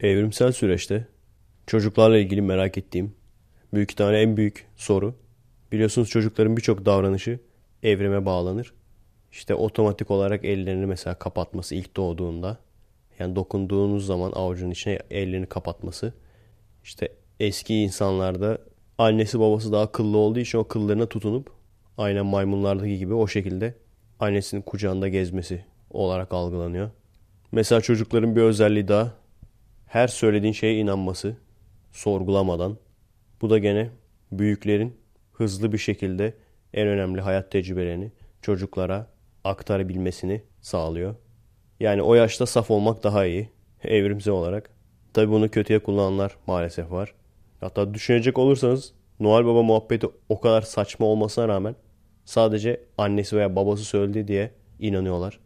Evrimsel süreçte çocuklarla ilgili merak ettiğim büyük tane en büyük soru. Biliyorsunuz çocukların birçok davranışı evrime bağlanır. İşte otomatik olarak ellerini mesela kapatması ilk doğduğunda. Yani dokunduğunuz zaman avucun içine ellerini kapatması. İşte eski insanlarda annesi babası daha kıllı olduğu için o kıllarına tutunup aynen maymunlardaki gibi o şekilde annesinin kucağında gezmesi olarak algılanıyor. Mesela çocukların bir özelliği daha her söylediğin şeye inanması sorgulamadan. Bu da gene büyüklerin hızlı bir şekilde en önemli hayat tecrübelerini çocuklara aktarabilmesini sağlıyor. Yani o yaşta saf olmak daha iyi evrimsel olarak. Tabi bunu kötüye kullananlar maalesef var. Hatta düşünecek olursanız Noel Baba muhabbeti o kadar saçma olmasına rağmen sadece annesi veya babası söyledi diye inanıyorlar.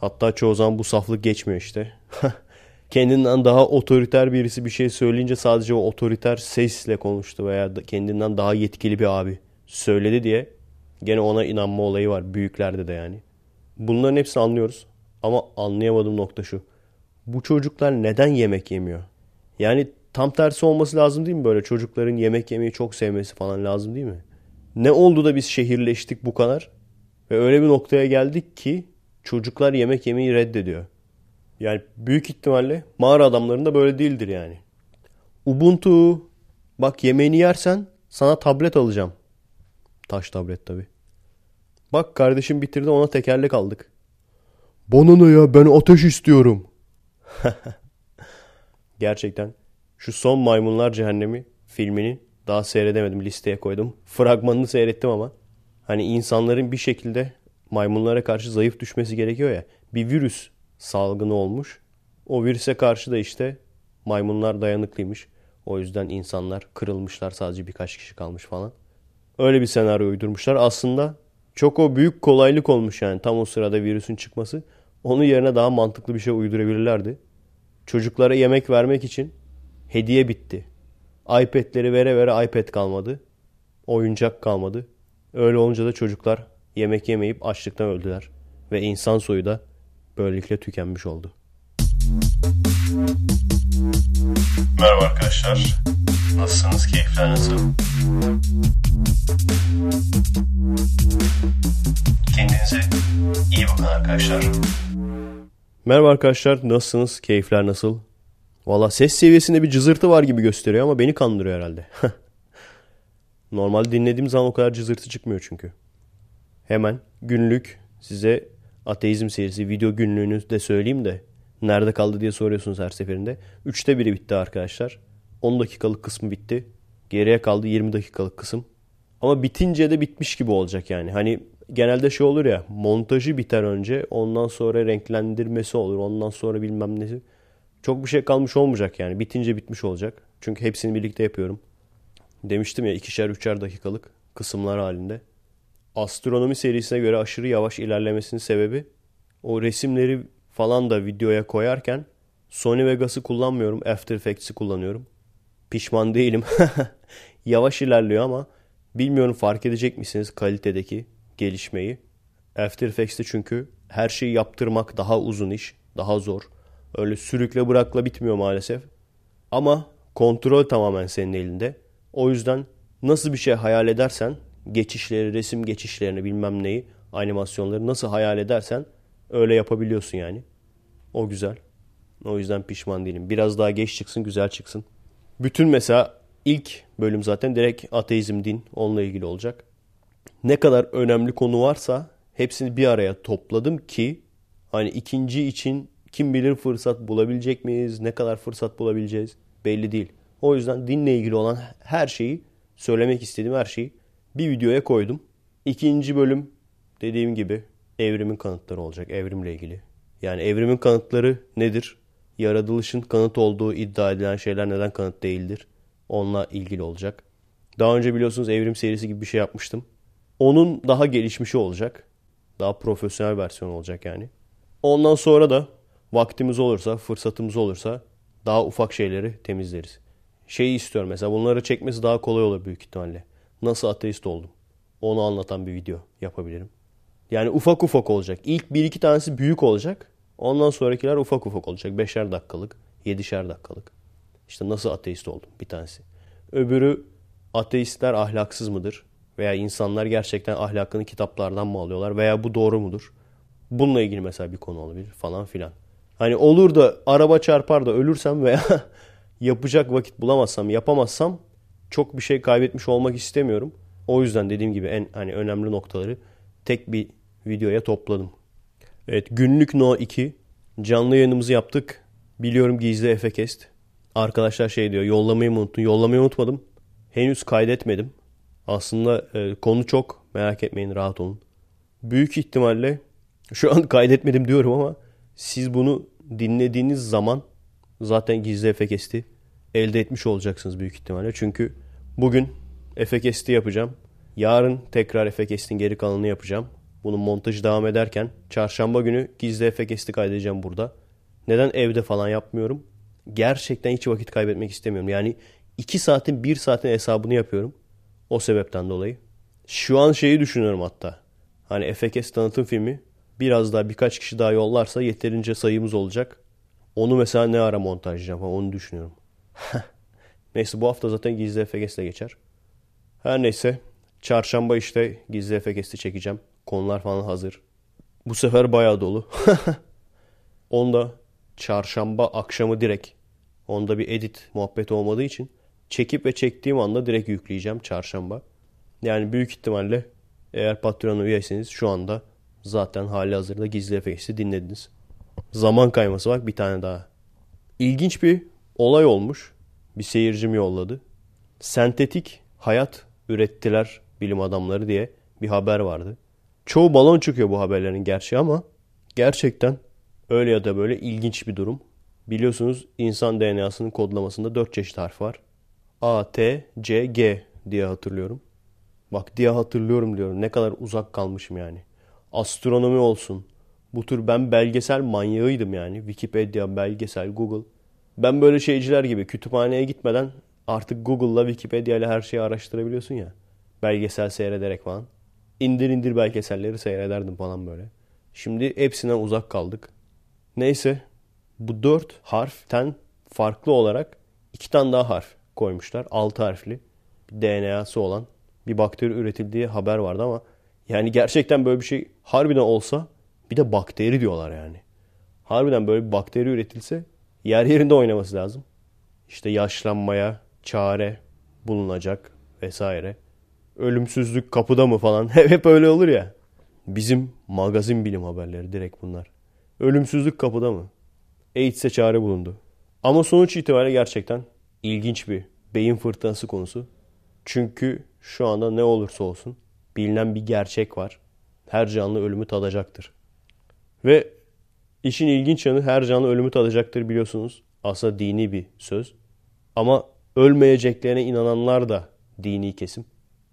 Hatta çoğu zaman bu saflık geçmiyor işte. kendinden daha otoriter birisi bir şey söyleyince sadece o otoriter sesle konuştu veya kendinden daha yetkili bir abi söyledi diye gene ona inanma olayı var büyüklerde de yani. Bunların hepsini anlıyoruz ama anlayamadığım nokta şu. Bu çocuklar neden yemek yemiyor? Yani tam tersi olması lazım değil mi böyle çocukların yemek yemeyi çok sevmesi falan lazım değil mi? Ne oldu da biz şehirleştik bu kadar? Ve öyle bir noktaya geldik ki çocuklar yemek yemeyi reddediyor. Yani büyük ihtimalle mağara adamlarında böyle değildir yani. Ubuntu bak yemeğini yersen sana tablet alacağım. Taş tablet tabi. Bak kardeşim bitirdi ona tekerlek aldık. Bana ne ya ben ateş istiyorum. Gerçekten şu son Maymunlar Cehennemi filmini daha seyredemedim listeye koydum. Fragmanını seyrettim ama hani insanların bir şekilde maymunlara karşı zayıf düşmesi gerekiyor ya. Bir virüs salgını olmuş. O virüse karşı da işte maymunlar dayanıklıymış. O yüzden insanlar kırılmışlar sadece birkaç kişi kalmış falan. Öyle bir senaryo uydurmuşlar. Aslında çok o büyük kolaylık olmuş yani tam o sırada virüsün çıkması. Onun yerine daha mantıklı bir şey uydurabilirlerdi. Çocuklara yemek vermek için hediye bitti. iPad'leri vere vere iPad kalmadı. Oyuncak kalmadı. Öyle olunca da çocuklar yemek yemeyip açlıktan öldüler. Ve insan soyu da böylelikle tükenmiş oldu. Merhaba arkadaşlar. Nasılsınız? Keyifler nasıl? Kendinize iyi bakın arkadaşlar. Merhaba arkadaşlar. Nasılsınız? Keyifler nasıl? Valla ses seviyesinde bir cızırtı var gibi gösteriyor ama beni kandırıyor herhalde. Normal dinlediğim zaman o kadar cızırtı çıkmıyor çünkü. Hemen günlük size ateizm serisi video günlüğünü de söyleyeyim de nerede kaldı diye soruyorsunuz her seferinde. Üçte biri bitti arkadaşlar. 10 dakikalık kısmı bitti. Geriye kaldı 20 dakikalık kısım. Ama bitince de bitmiş gibi olacak yani. Hani genelde şey olur ya montajı biter önce ondan sonra renklendirmesi olur ondan sonra bilmem nesi. Çok bir şey kalmış olmayacak yani bitince bitmiş olacak. Çünkü hepsini birlikte yapıyorum. Demiştim ya ikişer üçer dakikalık kısımlar halinde astronomi serisine göre aşırı yavaş ilerlemesinin sebebi o resimleri falan da videoya koyarken Sony Vegas'ı kullanmıyorum. After Effects'i kullanıyorum. Pişman değilim. yavaş ilerliyor ama bilmiyorum fark edecek misiniz kalitedeki gelişmeyi. After Effects'te çünkü her şeyi yaptırmak daha uzun iş, daha zor. Öyle sürükle bırakla bitmiyor maalesef. Ama kontrol tamamen senin elinde. O yüzden nasıl bir şey hayal edersen geçişleri, resim geçişlerini bilmem neyi, animasyonları nasıl hayal edersen öyle yapabiliyorsun yani. O güzel. O yüzden pişman değilim. Biraz daha geç çıksın, güzel çıksın. Bütün mesela ilk bölüm zaten direkt ateizm, din onunla ilgili olacak. Ne kadar önemli konu varsa hepsini bir araya topladım ki hani ikinci için kim bilir fırsat bulabilecek miyiz, ne kadar fırsat bulabileceğiz belli değil. O yüzden dinle ilgili olan her şeyi söylemek istediğim her şeyi bir videoya koydum. İkinci bölüm dediğim gibi evrimin kanıtları olacak evrimle ilgili. Yani evrimin kanıtları nedir? Yaratılışın kanıt olduğu iddia edilen şeyler neden kanıt değildir? Onunla ilgili olacak. Daha önce biliyorsunuz evrim serisi gibi bir şey yapmıştım. Onun daha gelişmişi olacak. Daha profesyonel versiyon olacak yani. Ondan sonra da vaktimiz olursa, fırsatımız olursa daha ufak şeyleri temizleriz. Şeyi istiyorum mesela bunları çekmesi daha kolay olur büyük ihtimalle nasıl ateist oldum. Onu anlatan bir video yapabilirim. Yani ufak ufak olacak. İlk bir iki tanesi büyük olacak. Ondan sonrakiler ufak ufak olacak. Beşer dakikalık, 7'şer dakikalık. İşte nasıl ateist oldum bir tanesi. Öbürü ateistler ahlaksız mıdır? Veya insanlar gerçekten ahlakını kitaplardan mı alıyorlar? Veya bu doğru mudur? Bununla ilgili mesela bir konu olabilir falan filan. Hani olur da araba çarpar da ölürsem veya yapacak vakit bulamazsam, yapamazsam çok bir şey kaybetmiş olmak istemiyorum. O yüzden dediğim gibi en hani önemli noktaları tek bir videoya topladım. Evet günlük No 2 canlı yayınımızı yaptık. Biliyorum gizli Efekest. Arkadaşlar şey diyor yollamayı mı unuttun? Yollamayı unutmadım. Henüz kaydetmedim. Aslında e, konu çok merak etmeyin rahat olun. Büyük ihtimalle şu an kaydetmedim diyorum ama siz bunu dinlediğiniz zaman zaten gizli Efekest'i elde etmiş olacaksınız büyük ihtimalle. Çünkü bugün Efekest'i yapacağım. Yarın tekrar Efekest'in geri kalanını yapacağım. Bunun montajı devam ederken çarşamba günü gizli Efekest'i kaydedeceğim burada. Neden evde falan yapmıyorum? Gerçekten hiç vakit kaybetmek istemiyorum. Yani 2 saatin 1 saatin hesabını yapıyorum. O sebepten dolayı. Şu an şeyi düşünüyorum hatta. Hani Efekest tanıtım filmi biraz daha birkaç kişi daha yollarsa yeterince sayımız olacak. Onu mesela ne ara montajlayacağım onu düşünüyorum. neyse bu hafta zaten gizli Efekest'le geçer. Her neyse çarşamba işte gizli Efekest'i çekeceğim. Konular falan hazır. Bu sefer bayağı dolu. Onda çarşamba akşamı direkt onda bir edit muhabbet olmadığı için çekip ve çektiğim anda direkt yükleyeceğim çarşamba. Yani büyük ihtimalle eğer Patreon üyesiniz şu anda zaten hali hazırda gizli efekti dinlediniz. Zaman kayması bak bir tane daha. İlginç bir olay olmuş. Bir seyircim yolladı. Sentetik hayat ürettiler bilim adamları diye bir haber vardı. Çoğu balon çıkıyor bu haberlerin gerçi ama gerçekten öyle ya da böyle ilginç bir durum. Biliyorsunuz insan DNA'sının kodlamasında 4 çeşit harf var. A, T, C, G diye hatırlıyorum. Bak diye hatırlıyorum diyorum. Ne kadar uzak kalmışım yani. Astronomi olsun. Bu tür ben belgesel manyağıydım yani. Wikipedia, belgesel, Google. Ben böyle şeyciler gibi kütüphaneye gitmeden artık Google'la Wikipedia ile her şeyi araştırabiliyorsun ya. Belgesel seyrederek falan. İndir indir belgeselleri seyrederdim falan böyle. Şimdi hepsinden uzak kaldık. Neyse bu dört harften farklı olarak iki tane daha harf koymuşlar. Altı harfli DNA'sı olan bir bakteri üretildiği haber vardı ama yani gerçekten böyle bir şey harbiden olsa bir de bakteri diyorlar yani. Harbiden böyle bir bakteri üretilse yer yerinde oynaması lazım. İşte yaşlanmaya çare bulunacak vesaire. Ölümsüzlük kapıda mı falan hep öyle olur ya. Bizim magazin bilim haberleri direkt bunlar. Ölümsüzlük kapıda mı? AIDS'e çare bulundu. Ama sonuç itibariyle gerçekten ilginç bir beyin fırtınası konusu. Çünkü şu anda ne olursa olsun bilinen bir gerçek var. Her canlı ölümü tadacaktır. Ve işin ilginç yanı her canlı ölümü tadacaktır biliyorsunuz. Aslında dini bir söz. Ama ölmeyeceklerine inananlar da dini kesim.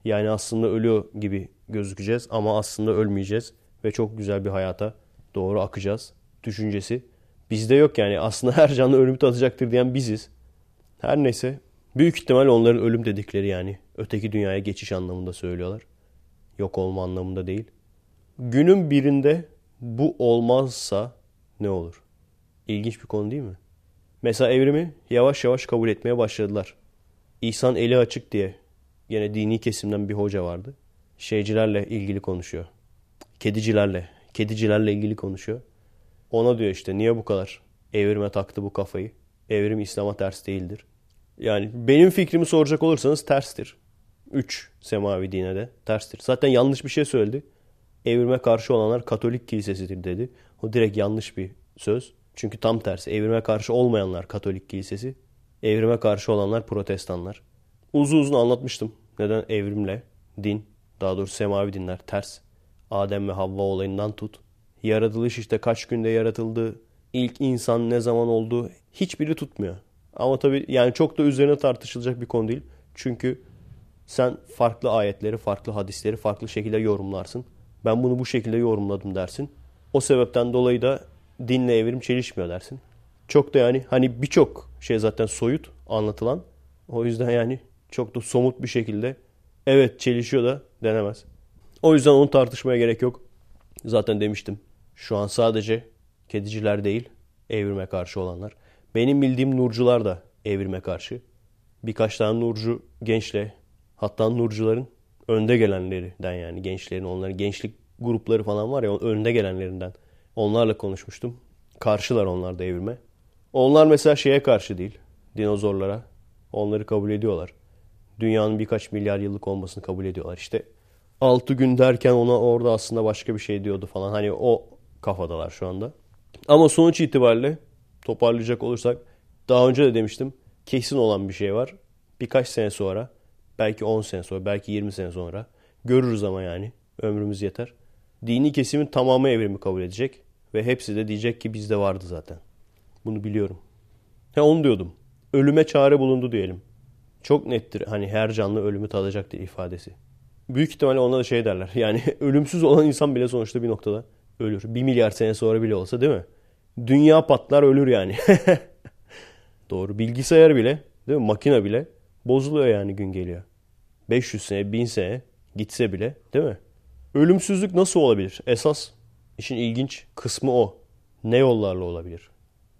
Yani aslında ölüyor gibi gözükeceğiz ama aslında ölmeyeceğiz ve çok güzel bir hayata doğru akacağız düşüncesi. Bizde yok yani aslında her canlı ölümü tadacaktır diyen biziz. Her neyse büyük ihtimal onların ölüm dedikleri yani öteki dünyaya geçiş anlamında söylüyorlar. Yok olma anlamında değil. Günün birinde bu olmazsa ne olur? İlginç bir konu değil mi? Mesela evrimi yavaş yavaş kabul etmeye başladılar. İhsan eli açık diye yine dini kesimden bir hoca vardı. Şeycilerle ilgili konuşuyor. Kedicilerle, kedicilerle ilgili konuşuyor. Ona diyor işte niye bu kadar evrime taktı bu kafayı? Evrim İslam'a ters değildir. Yani benim fikrimi soracak olursanız terstir. Üç semavi dine de terstir. Zaten yanlış bir şey söyledi. Evrime karşı olanlar Katolik kilisesidir dedi. O direkt yanlış bir söz. Çünkü tam tersi. Evrime karşı olmayanlar Katolik kilisesi. Evrime karşı olanlar protestanlar. Uzun uzun anlatmıştım. Neden evrimle din, daha doğrusu semavi dinler ters. Adem ve Havva olayından tut. Yaratılış işte kaç günde yaratıldı, ilk insan ne zaman oldu hiçbiri tutmuyor. Ama tabii yani çok da üzerine tartışılacak bir konu değil. Çünkü sen farklı ayetleri, farklı hadisleri farklı şekilde yorumlarsın. Ben bunu bu şekilde yorumladım dersin. O sebepten dolayı da dinle evrim çelişmiyor dersin. Çok da yani hani birçok şey zaten soyut anlatılan. O yüzden yani çok da somut bir şekilde evet çelişiyor da denemez. O yüzden onu tartışmaya gerek yok. Zaten demiştim. Şu an sadece kediciler değil, evrime karşı olanlar. Benim bildiğim nurcular da evrime karşı. Birkaç tane nurcu gençle hatta nurcuların önde gelenlerinden yani gençlerin onların gençlik grupları falan var ya önde gelenlerinden. Onlarla konuşmuştum. Karşılar onlar da. Onlar mesela şeye karşı değil. Dinozorlara. Onları kabul ediyorlar. Dünyanın birkaç milyar yıllık olmasını kabul ediyorlar. İşte 6 gün derken ona orada aslında başka bir şey diyordu falan. Hani o kafadalar şu anda. Ama sonuç itibariyle toparlayacak olursak daha önce de demiştim kesin olan bir şey var. Birkaç sene sonra belki 10 sene sonra belki 20 sene sonra görürüz ama yani ömrümüz yeter. Dini kesimin tamamı evrimi kabul edecek ve hepsi de diyecek ki bizde vardı zaten. Bunu biliyorum. He onu diyordum. Ölüme çare bulundu diyelim. Çok nettir hani her canlı ölümü tadacaktır ifadesi. Büyük ihtimalle ona da şey derler. Yani ölümsüz olan insan bile sonuçta bir noktada ölür. Bir milyar sene sonra bile olsa değil mi? Dünya patlar ölür yani. Doğru. Bilgisayar bile değil mi? Makine bile bozuluyor yani gün geliyor. 500 sene, 1000 sene gitse bile değil mi? Ölümsüzlük nasıl olabilir? Esas işin ilginç kısmı o. Ne yollarla olabilir?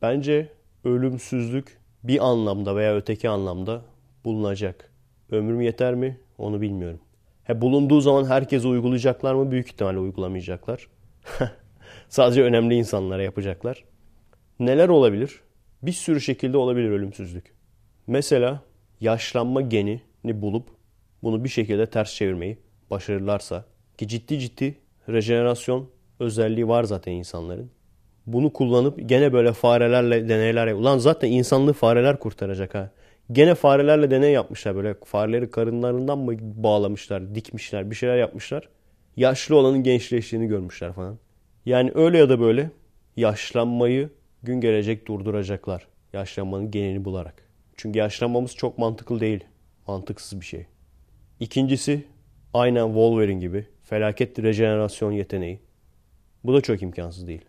Bence ölümsüzlük bir anlamda veya öteki anlamda bulunacak. Ömrüm yeter mi? Onu bilmiyorum. He, bulunduğu zaman herkese uygulayacaklar mı? Büyük ihtimalle uygulamayacaklar. Sadece önemli insanlara yapacaklar. Neler olabilir? Bir sürü şekilde olabilir ölümsüzlük. Mesela yaşlanma genini bulup bunu bir şekilde ters çevirmeyi başarırlarsa ki ciddi ciddi rejenerasyon özelliği var zaten insanların. Bunu kullanıp gene böyle farelerle deneyler yap. Ulan zaten insanlığı fareler kurtaracak ha. Gene farelerle deney yapmışlar böyle. Fareleri karınlarından mı bağlamışlar, dikmişler, bir şeyler yapmışlar. Yaşlı olanın gençleştiğini görmüşler falan. Yani öyle ya da böyle yaşlanmayı gün gelecek durduracaklar. Yaşlanmanın genini bularak. Çünkü yaşlanmamız çok mantıklı değil. Mantıksız bir şey. İkincisi aynen Wolverine gibi felaket rejenerasyon yeteneği. Bu da çok imkansız değil.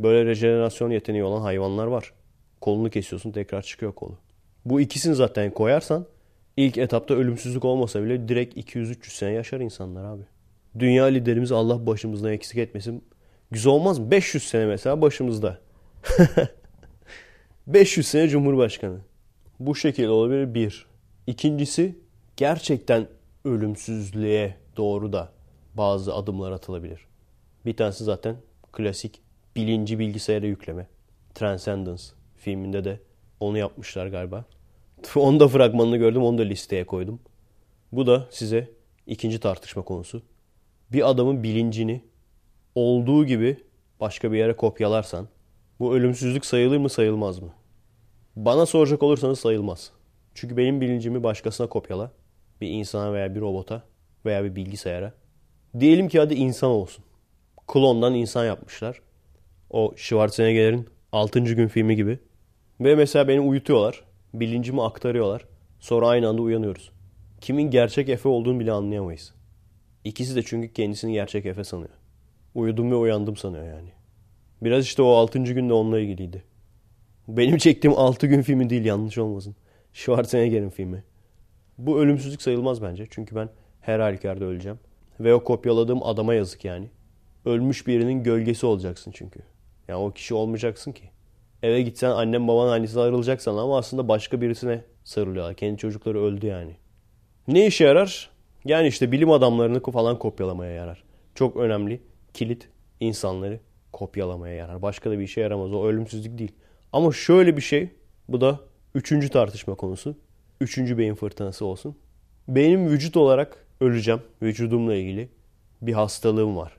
Böyle rejenerasyon yeteneği olan hayvanlar var. Kolunu kesiyorsun tekrar çıkıyor kolu. Bu ikisini zaten koyarsan ilk etapta ölümsüzlük olmasa bile direkt 200-300 sene yaşar insanlar abi. Dünya liderimiz Allah başımızdan eksik etmesin. Güzel olmaz mı? 500 sene mesela başımızda. 500 sene Cumhurbaşkanı. Bu şekilde olabilir bir. İkincisi gerçekten ölümsüzlüğe doğru da bazı adımlar atılabilir. Bir tanesi zaten klasik bilinci bilgisayara yükleme. Transcendence filminde de onu yapmışlar galiba. Onu da fragmanını gördüm, onu da listeye koydum. Bu da size ikinci tartışma konusu. Bir adamın bilincini olduğu gibi başka bir yere kopyalarsan bu ölümsüzlük sayılır mı sayılmaz mı? Bana soracak olursanız sayılmaz. Çünkü benim bilincimi başkasına kopyala. Bir insana veya bir robota veya bir bilgisayara. Diyelim ki hadi insan olsun. Klondan insan yapmışlar. O Schwarzenegger'in 6. gün filmi gibi. Ve mesela beni uyutuyorlar. Bilincimi aktarıyorlar. Sonra aynı anda uyanıyoruz. Kimin gerçek Efe olduğunu bile anlayamayız. İkisi de çünkü kendisini gerçek Efe sanıyor. Uyudum ve uyandım sanıyor yani. Biraz işte o 6. günde onunla ilgiliydi. Benim çektiğim 6 gün filmi değil yanlış olmasın. Schwarzenegger'in filmi. Bu ölümsüzlük sayılmaz bence. Çünkü ben her halükarda öleceğim. Ve o kopyaladığım adama yazık yani. Ölmüş birinin gölgesi olacaksın çünkü. Yani o kişi olmayacaksın ki. Eve gitsen annem baban annesi ayrılacaksan ama aslında başka birisine sarılıyorlar. Kendi çocukları öldü yani. Ne işe yarar? Yani işte bilim adamlarını falan kopyalamaya yarar. Çok önemli. Kilit insanları kopyalamaya yarar. Başka da bir işe yaramaz. O ölümsüzlük değil. Ama şöyle bir şey. Bu da üçüncü tartışma konusu. Üçüncü beyin fırtınası olsun. Benim vücut olarak öleceğim. Vücudumla ilgili bir hastalığım var.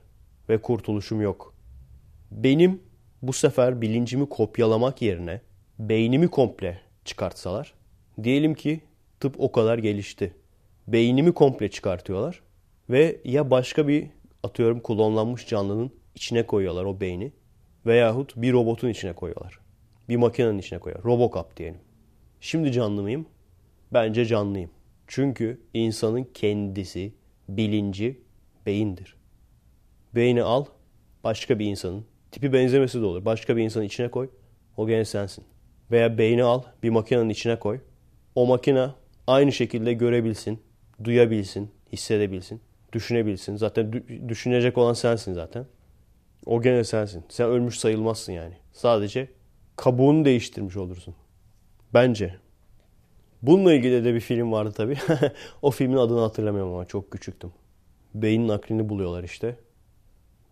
Ve kurtuluşum yok. Benim bu sefer bilincimi kopyalamak yerine beynimi komple çıkartsalar. Diyelim ki tıp o kadar gelişti. Beynimi komple çıkartıyorlar. Ve ya başka bir atıyorum klonlanmış canlının içine koyuyorlar o beyni. Veyahut bir robotun içine koyuyorlar. Bir makinenin içine koyuyorlar. Robocop diyelim. Şimdi canlı mıyım? Bence canlıyım. Çünkü insanın kendisi, bilinci beyindir. Beyni al, başka bir insanın, tipi benzemesi de olur. Başka bir insanın içine koy, o gene sensin. Veya beyni al, bir makinenin içine koy. O makine aynı şekilde görebilsin, duyabilsin, hissedebilsin, düşünebilsin. Zaten düşünecek olan sensin zaten. O gene sensin. Sen ölmüş sayılmazsın yani. Sadece kabuğunu değiştirmiş olursun. Bence. Bununla ilgili de bir film vardı tabii. o filmin adını hatırlamıyorum ama çok küçüktüm. Beyin naklini buluyorlar işte.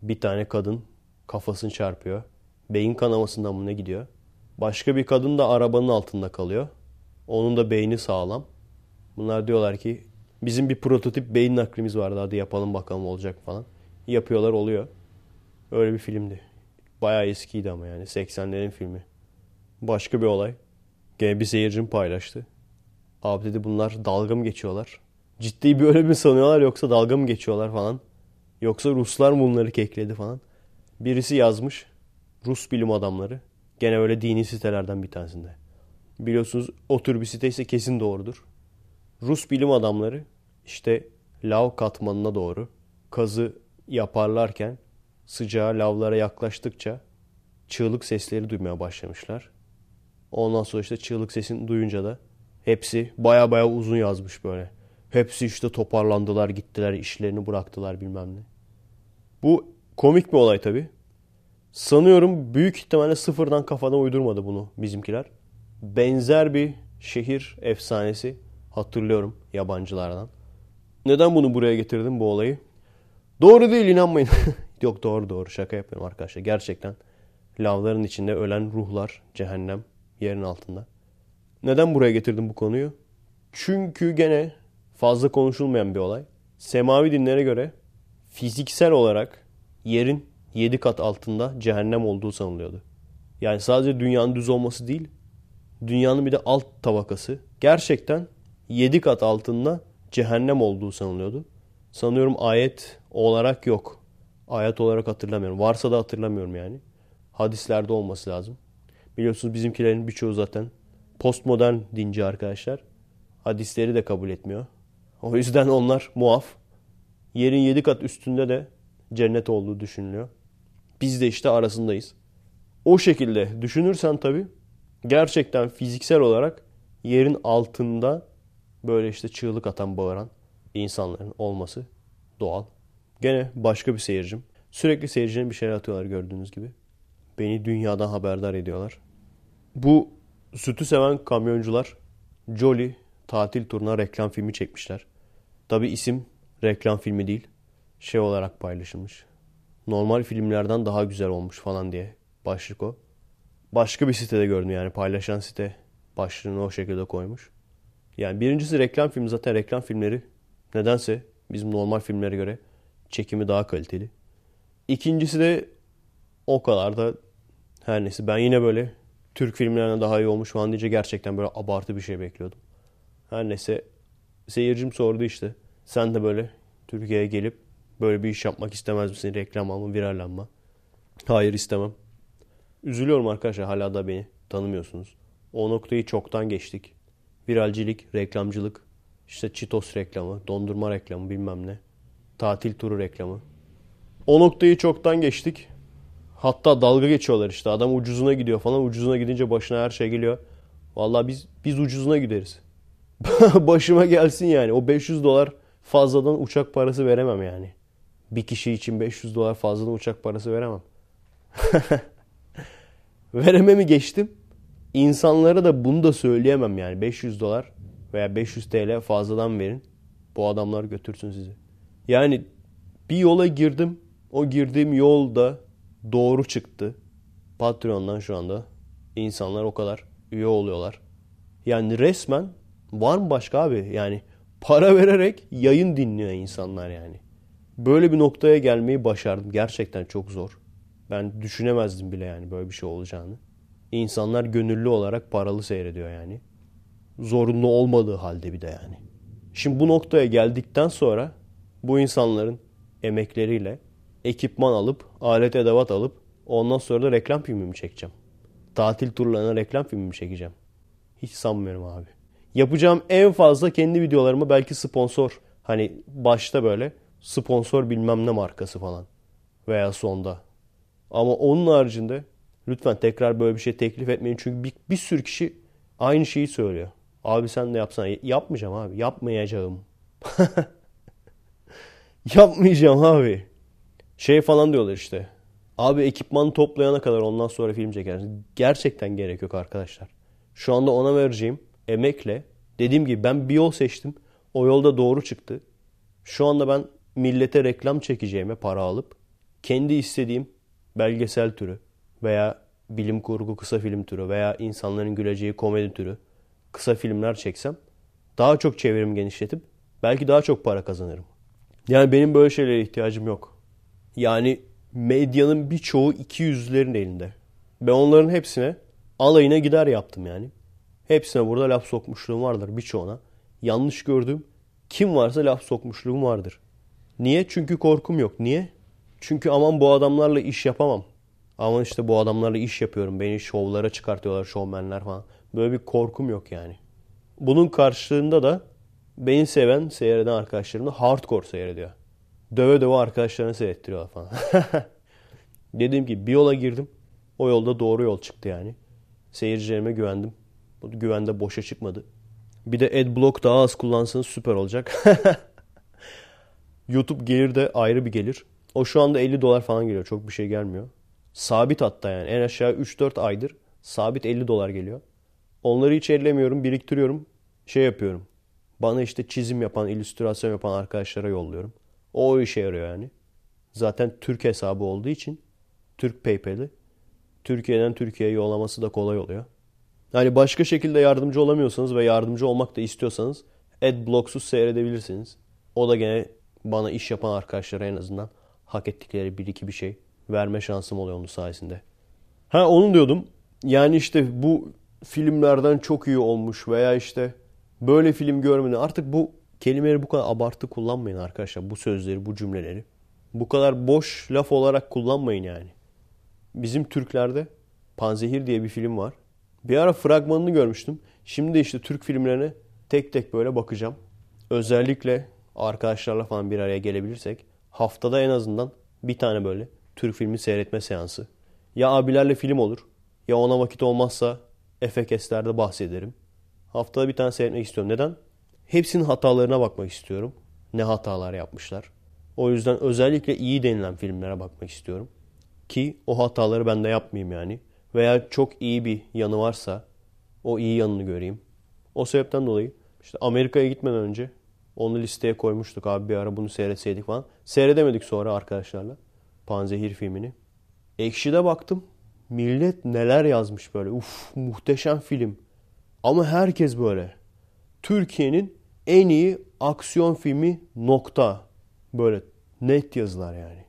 Bir tane kadın kafasını çarpıyor. Beyin kanamasından mı ne gidiyor? Başka bir kadın da arabanın altında kalıyor. Onun da beyni sağlam. Bunlar diyorlar ki bizim bir prototip beyin naklimiz vardı hadi yapalım bakalım olacak falan. Yapıyorlar oluyor. Öyle bir filmdi. Bayağı eskiydi ama yani 80'lerin filmi. Başka bir olay. Gene bir seyircim paylaştı. Abi dedi bunlar dalga mı geçiyorlar? Ciddi bir öyle mi sanıyorlar yoksa dalga mı geçiyorlar falan? Yoksa Ruslar mı bunları kekledi falan? Birisi yazmış. Rus bilim adamları. Gene öyle dini sitelerden bir tanesinde. Biliyorsunuz o tür bir site ise kesin doğrudur. Rus bilim adamları işte lav katmanına doğru kazı yaparlarken sıcağı lavlara yaklaştıkça çığlık sesleri duymaya başlamışlar. Ondan sonra işte çığlık sesini duyunca da hepsi baya baya uzun yazmış böyle. Hepsi işte toparlandılar gittiler işlerini bıraktılar bilmem ne. Bu komik bir olay tabi. Sanıyorum büyük ihtimalle sıfırdan kafadan uydurmadı bunu bizimkiler. Benzer bir şehir efsanesi hatırlıyorum yabancılardan. Neden bunu buraya getirdim bu olayı? Doğru değil inanmayın. Yok doğru doğru şaka yapıyorum arkadaşlar. Gerçekten lavların içinde ölen ruhlar cehennem yerin altında. Neden buraya getirdim bu konuyu? Çünkü gene fazla konuşulmayan bir olay. Semavi dinlere göre fiziksel olarak yerin 7 kat altında cehennem olduğu sanılıyordu. Yani sadece dünyanın düz olması değil, dünyanın bir de alt tabakası gerçekten 7 kat altında cehennem olduğu sanılıyordu. Sanıyorum ayet olarak yok. Ayet olarak hatırlamıyorum. Varsa da hatırlamıyorum yani. Hadislerde olması lazım. Biliyorsunuz bizimkilerin birçoğu zaten postmodern dinci arkadaşlar. Hadisleri de kabul etmiyor. O yüzden onlar muaf. Yerin yedi kat üstünde de cennet olduğu düşünülüyor. Biz de işte arasındayız. O şekilde düşünürsen tabii gerçekten fiziksel olarak yerin altında böyle işte çığlık atan bağıran insanların olması doğal. Gene başka bir seyircim. Sürekli seyircinin bir şeyler atıyorlar gördüğünüz gibi. Beni dünyadan haberdar ediyorlar. Bu sütü seven kamyoncular Jolly tatil turuna reklam filmi çekmişler. Tabi isim reklam filmi değil. Şey olarak paylaşılmış. Normal filmlerden daha güzel olmuş falan diye başlık o. Başka bir sitede gördüm yani paylaşan site başlığını o şekilde koymuş. Yani birincisi reklam filmi zaten reklam filmleri nedense bizim normal filmlere göre çekimi daha kaliteli. İkincisi de o kadar da her neyse ben yine böyle Türk filmlerine daha iyi olmuş falan deyince gerçekten böyle abartı bir şey bekliyordum. Her neyse seyircim sordu işte. Sen de böyle Türkiye'ye gelip böyle bir iş yapmak istemez misin? Reklam alma, virallanma. Hayır istemem. Üzülüyorum arkadaşlar hala da beni tanımıyorsunuz. O noktayı çoktan geçtik. Viralcilik, reklamcılık, işte Cheetos reklamı, dondurma reklamı bilmem ne. Tatil turu reklamı. O noktayı çoktan geçtik. Hatta dalga geçiyorlar işte. Adam ucuzuna gidiyor falan. Ucuzuna gidince başına her şey geliyor. Vallahi biz biz ucuzuna gideriz. Başıma gelsin yani. O 500 dolar fazladan uçak parası veremem yani. Bir kişi için 500 dolar fazladan uçak parası veremem. Verememi geçtim. İnsanlara da bunu da söyleyemem yani. 500 dolar veya 500 TL fazladan verin. Bu adamlar götürsün sizi. Yani bir yola girdim. O girdiğim yolda doğru çıktı. Patreon'dan şu anda insanlar o kadar üye oluyorlar. Yani resmen var mı başka abi? Yani para vererek yayın dinliyor insanlar yani. Böyle bir noktaya gelmeyi başardım. Gerçekten çok zor. Ben düşünemezdim bile yani böyle bir şey olacağını. İnsanlar gönüllü olarak paralı seyrediyor yani. Zorunlu olmadığı halde bir de yani. Şimdi bu noktaya geldikten sonra bu insanların emekleriyle ekipman alıp, alet edevat alıp ondan sonra da reklam filmi mi çekeceğim? Tatil turlarına reklam filmi mi çekeceğim? Hiç sanmıyorum abi. Yapacağım en fazla kendi videolarımı belki sponsor. Hani başta böyle sponsor bilmem ne markası falan. Veya sonda. Ama onun haricinde lütfen tekrar böyle bir şey teklif etmeyin. Çünkü bir, bir sürü kişi aynı şeyi söylüyor. Abi sen de yapsana. Yapmayacağım abi. Yapmayacağım. Yapmayacağım abi. Şey falan diyorlar işte. Abi ekipman toplayana kadar ondan sonra film çekersin. Gerçekten gerek yok arkadaşlar. Şu anda ona vereceğim emekle dediğim gibi ben bir yol seçtim. O yolda doğru çıktı. Şu anda ben millete reklam çekeceğime para alıp kendi istediğim belgesel türü veya bilim kurgu kısa film türü veya insanların güleceği komedi türü kısa filmler çeksem daha çok çevrim genişletip belki daha çok para kazanırım. Yani benim böyle şeylere ihtiyacım yok. Yani medyanın birçoğu iki yüzlerin elinde. Ben onların hepsine alayına gider yaptım yani. Hepsine burada laf sokmuşluğum vardır birçoğuna. Yanlış gördüğüm kim varsa laf sokmuşluğum vardır. Niye? Çünkü korkum yok. Niye? Çünkü aman bu adamlarla iş yapamam. Aman işte bu adamlarla iş yapıyorum. Beni şovlara çıkartıyorlar şovmenler falan. Böyle bir korkum yok yani. Bunun karşılığında da beni seven, seyreden arkadaşlarım da hardcore seyrediyor. Döve döve arkadaşlarını seyrettiriyorlar falan. Dediğim gibi bir yola girdim. O yolda doğru yol çıktı yani. Seyircilerime güvendim. Bu güvende boşa çıkmadı. Bir de adblock daha az kullansanız süper olacak. YouTube gelir de ayrı bir gelir. O şu anda 50 dolar falan geliyor. Çok bir şey gelmiyor. Sabit hatta yani. En aşağı 3-4 aydır sabit 50 dolar geliyor. Onları hiç ellemiyorum, biriktiriyorum. Şey yapıyorum. Bana işte çizim yapan, illüstrasyon yapan arkadaşlara yolluyorum. O, işe yarıyor yani. Zaten Türk hesabı olduğu için Türk PayPal'i Türkiye'den Türkiye'ye yollaması da kolay oluyor. Yani başka şekilde yardımcı olamıyorsanız ve yardımcı olmak da istiyorsanız Adblocks'u seyredebilirsiniz. O da gene bana iş yapan arkadaşlara en azından hak ettikleri bir iki bir şey verme şansım oluyor onun sayesinde. Ha onu diyordum. Yani işte bu filmlerden çok iyi olmuş veya işte böyle film görmeden artık bu kelimeleri bu kadar abartı kullanmayın arkadaşlar. Bu sözleri, bu cümleleri. Bu kadar boş laf olarak kullanmayın yani. Bizim Türklerde Panzehir diye bir film var. Bir ara fragmanını görmüştüm. Şimdi işte Türk filmlerine tek tek böyle bakacağım. Özellikle arkadaşlarla falan bir araya gelebilirsek haftada en azından bir tane böyle Türk filmi seyretme seansı. Ya abilerle film olur ya ona vakit olmazsa Efekesler'de bahsederim. Haftada bir tane seyretmek istiyorum. Neden? Hepsinin hatalarına bakmak istiyorum. Ne hatalar yapmışlar. O yüzden özellikle iyi denilen filmlere bakmak istiyorum. Ki o hataları ben de yapmayayım yani. Veya çok iyi bir yanı varsa o iyi yanını göreyim. O sebepten dolayı işte Amerika'ya gitmeden önce onu listeye koymuştuk abi bir ara bunu seyretseydik falan. Seyredemedik sonra arkadaşlarla. Panzehir filmini. Ekşi'de baktım. Millet neler yazmış böyle. Uf muhteşem film. Ama herkes böyle. Türkiye'nin en iyi aksiyon filmi nokta. Böyle net yazılar yani.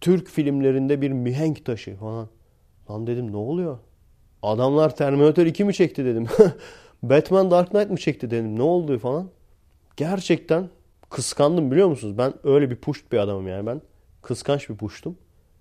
Türk filmlerinde bir mihenk taşı falan. Lan dedim ne oluyor? Adamlar Terminator 2 mi çekti dedim. Batman Dark Knight mı çekti dedim. Ne oldu falan. Gerçekten kıskandım biliyor musunuz? Ben öyle bir puşt bir adamım yani. Ben kıskanç bir puştum.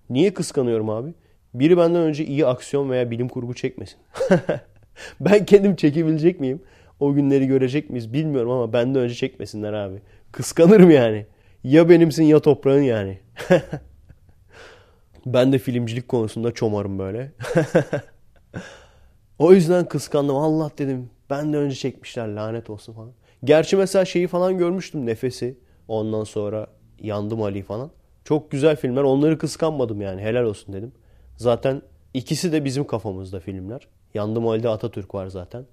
Niye kıskanıyorum abi? Biri benden önce iyi aksiyon veya bilim kurgu çekmesin. ben kendim çekebilecek miyim? O günleri görecek miyiz bilmiyorum ama benden önce çekmesinler abi. Kıskanırım yani. Ya benimsin ya toprağın yani. ben de filmcilik konusunda çomarım böyle. o yüzden kıskandım. Allah dedim. Ben de önce çekmişler lanet olsun falan. Gerçi mesela şeyi falan görmüştüm Nefesi. Ondan sonra Yandım Ali falan. Çok güzel filmler. Onları kıskanmadım yani. Helal olsun dedim. Zaten ikisi de bizim kafamızda filmler. Yandım Ali'de Atatürk var zaten.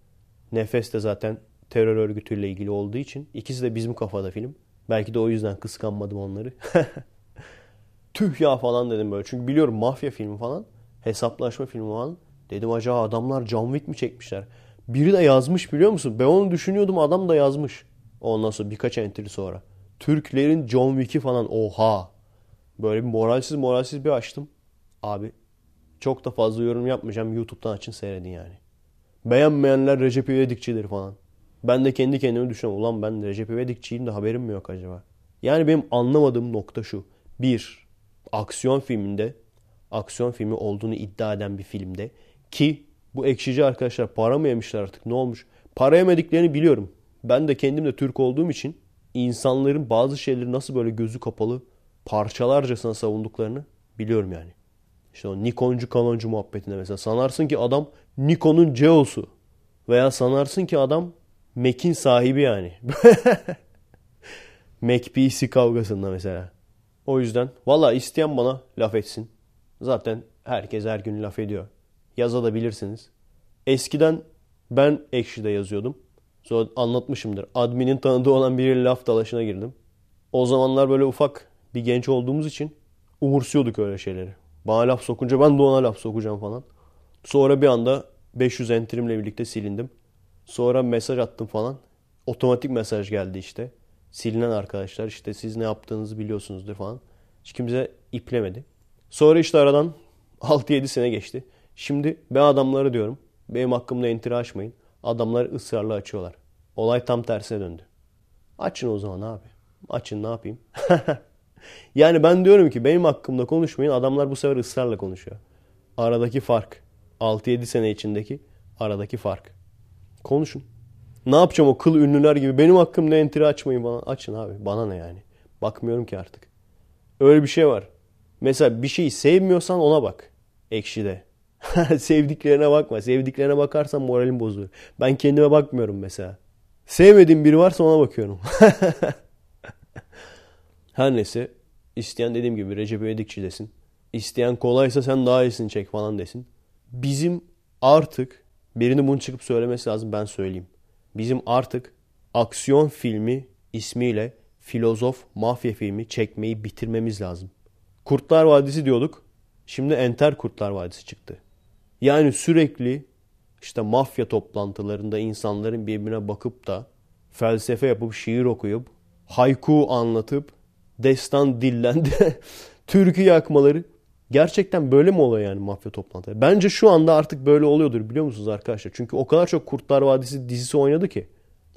Nefes de zaten terör örgütüyle ilgili olduğu için ikisi de bizim kafada film. Belki de o yüzden kıskanmadım onları. Tüh ya falan dedim böyle. Çünkü biliyorum mafya filmi falan. Hesaplaşma filmi falan. Dedim acaba adamlar John Wick mi çekmişler? Biri de yazmış biliyor musun? Ben onu düşünüyordum adam da yazmış. Ondan sonra birkaç entry sonra. Türklerin John Wick'i falan oha. Böyle bir moralsiz moralsiz bir açtım. Abi çok da fazla yorum yapmayacağım. YouTube'dan açın seyredin yani. Beğenmeyenler Recep İvedikçidir falan. Ben de kendi kendime düşünüyorum. Ulan ben Recep İvedikçiyim de haberim mi yok acaba? Yani benim anlamadığım nokta şu. Bir, aksiyon filminde, aksiyon filmi olduğunu iddia eden bir filmde ki bu ekşici arkadaşlar para mı yemişler artık ne olmuş? Para yemediklerini biliyorum. Ben de kendim de Türk olduğum için insanların bazı şeyleri nasıl böyle gözü kapalı parçalarcasına savunduklarını biliyorum yani. İşte o Nikoncu kanoncu muhabbetinde mesela sanarsın ki adam Nikon'un CEO'su veya sanarsın ki adam Mac'in sahibi yani. Mac PC kavgasında mesela. O yüzden valla isteyen bana laf etsin. Zaten herkes her gün laf ediyor. Yazabilirsiniz. Eskiden Ben Ekşi'de yazıyordum. Sonra anlatmışımdır. Admin'in tanıdığı olan biriyle laf dalaşına girdim. O zamanlar böyle ufak bir genç olduğumuz için umursuyorduk öyle şeyleri. Bana laf sokunca ben de ona laf sokacağım falan. Sonra bir anda 500 entrimle birlikte silindim. Sonra mesaj attım falan. Otomatik mesaj geldi işte. Silinen arkadaşlar işte siz ne yaptığınızı biliyorsunuzdur falan. Hiç kimse iplemedi. Sonra işte aradan 6-7 sene geçti. Şimdi ben adamları diyorum. Benim hakkımda entry açmayın. Adamlar ısrarla açıyorlar. Olay tam tersine döndü. Açın o zaman abi. Açın ne yapayım? yani ben diyorum ki benim hakkımda konuşmayın. Adamlar bu sefer ısrarla konuşuyor. Aradaki fark. 6-7 sene içindeki aradaki fark. Konuşun. Ne yapacağım o kıl ünlüler gibi? Benim hakkımda entry açmayın bana. Açın abi. Bana ne yani? Bakmıyorum ki artık. Öyle bir şey var. Mesela bir şeyi sevmiyorsan ona bak. Ekşide. Sevdiklerine bakma. Sevdiklerine bakarsan moralim bozulur. Ben kendime bakmıyorum mesela. Sevmediğim biri varsa ona bakıyorum. Her neyse. isteyen dediğim gibi Recep İvedikçi desin. İsteyen kolaysa sen daha iyisini çek falan desin. Bizim artık birini bunu çıkıp söylemesi lazım ben söyleyeyim. Bizim artık aksiyon filmi ismiyle filozof mafya filmi çekmeyi bitirmemiz lazım. Kurtlar Vadisi diyorduk. Şimdi Enter Kurtlar Vadisi çıktı. Yani sürekli işte mafya toplantılarında insanların birbirine bakıp da felsefe yapıp şiir okuyup hayku anlatıp destan dillendi türkü yakmaları gerçekten böyle mi oluyor yani mafya toplantıları? Bence şu anda artık böyle oluyordur biliyor musunuz arkadaşlar? Çünkü o kadar çok Kurtlar Vadisi dizisi oynadı ki.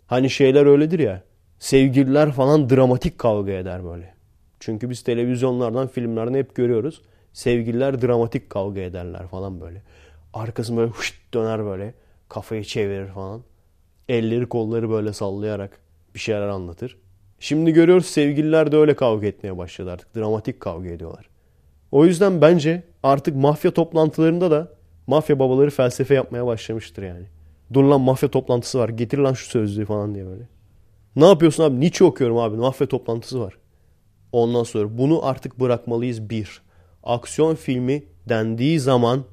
Hani şeyler öyledir ya. Sevgililer falan dramatik kavga eder böyle. Çünkü biz televizyonlardan, filmlerden hep görüyoruz. Sevgililer dramatik kavga ederler falan böyle. Arkası böyle huşt döner böyle. Kafayı çevirir falan. Elleri kolları böyle sallayarak bir şeyler anlatır. Şimdi görüyoruz sevgililer de öyle kavga etmeye başladı artık. Dramatik kavga ediyorlar. O yüzden bence artık mafya toplantılarında da mafya babaları felsefe yapmaya başlamıştır yani. Dur lan mafya toplantısı var. Getir lan şu sözlüğü falan diye böyle. Ne yapıyorsun abi? Nietzsche okuyorum abi. Mafya toplantısı var. Ondan sonra bunu artık bırakmalıyız bir. Aksiyon filmi dendiği zaman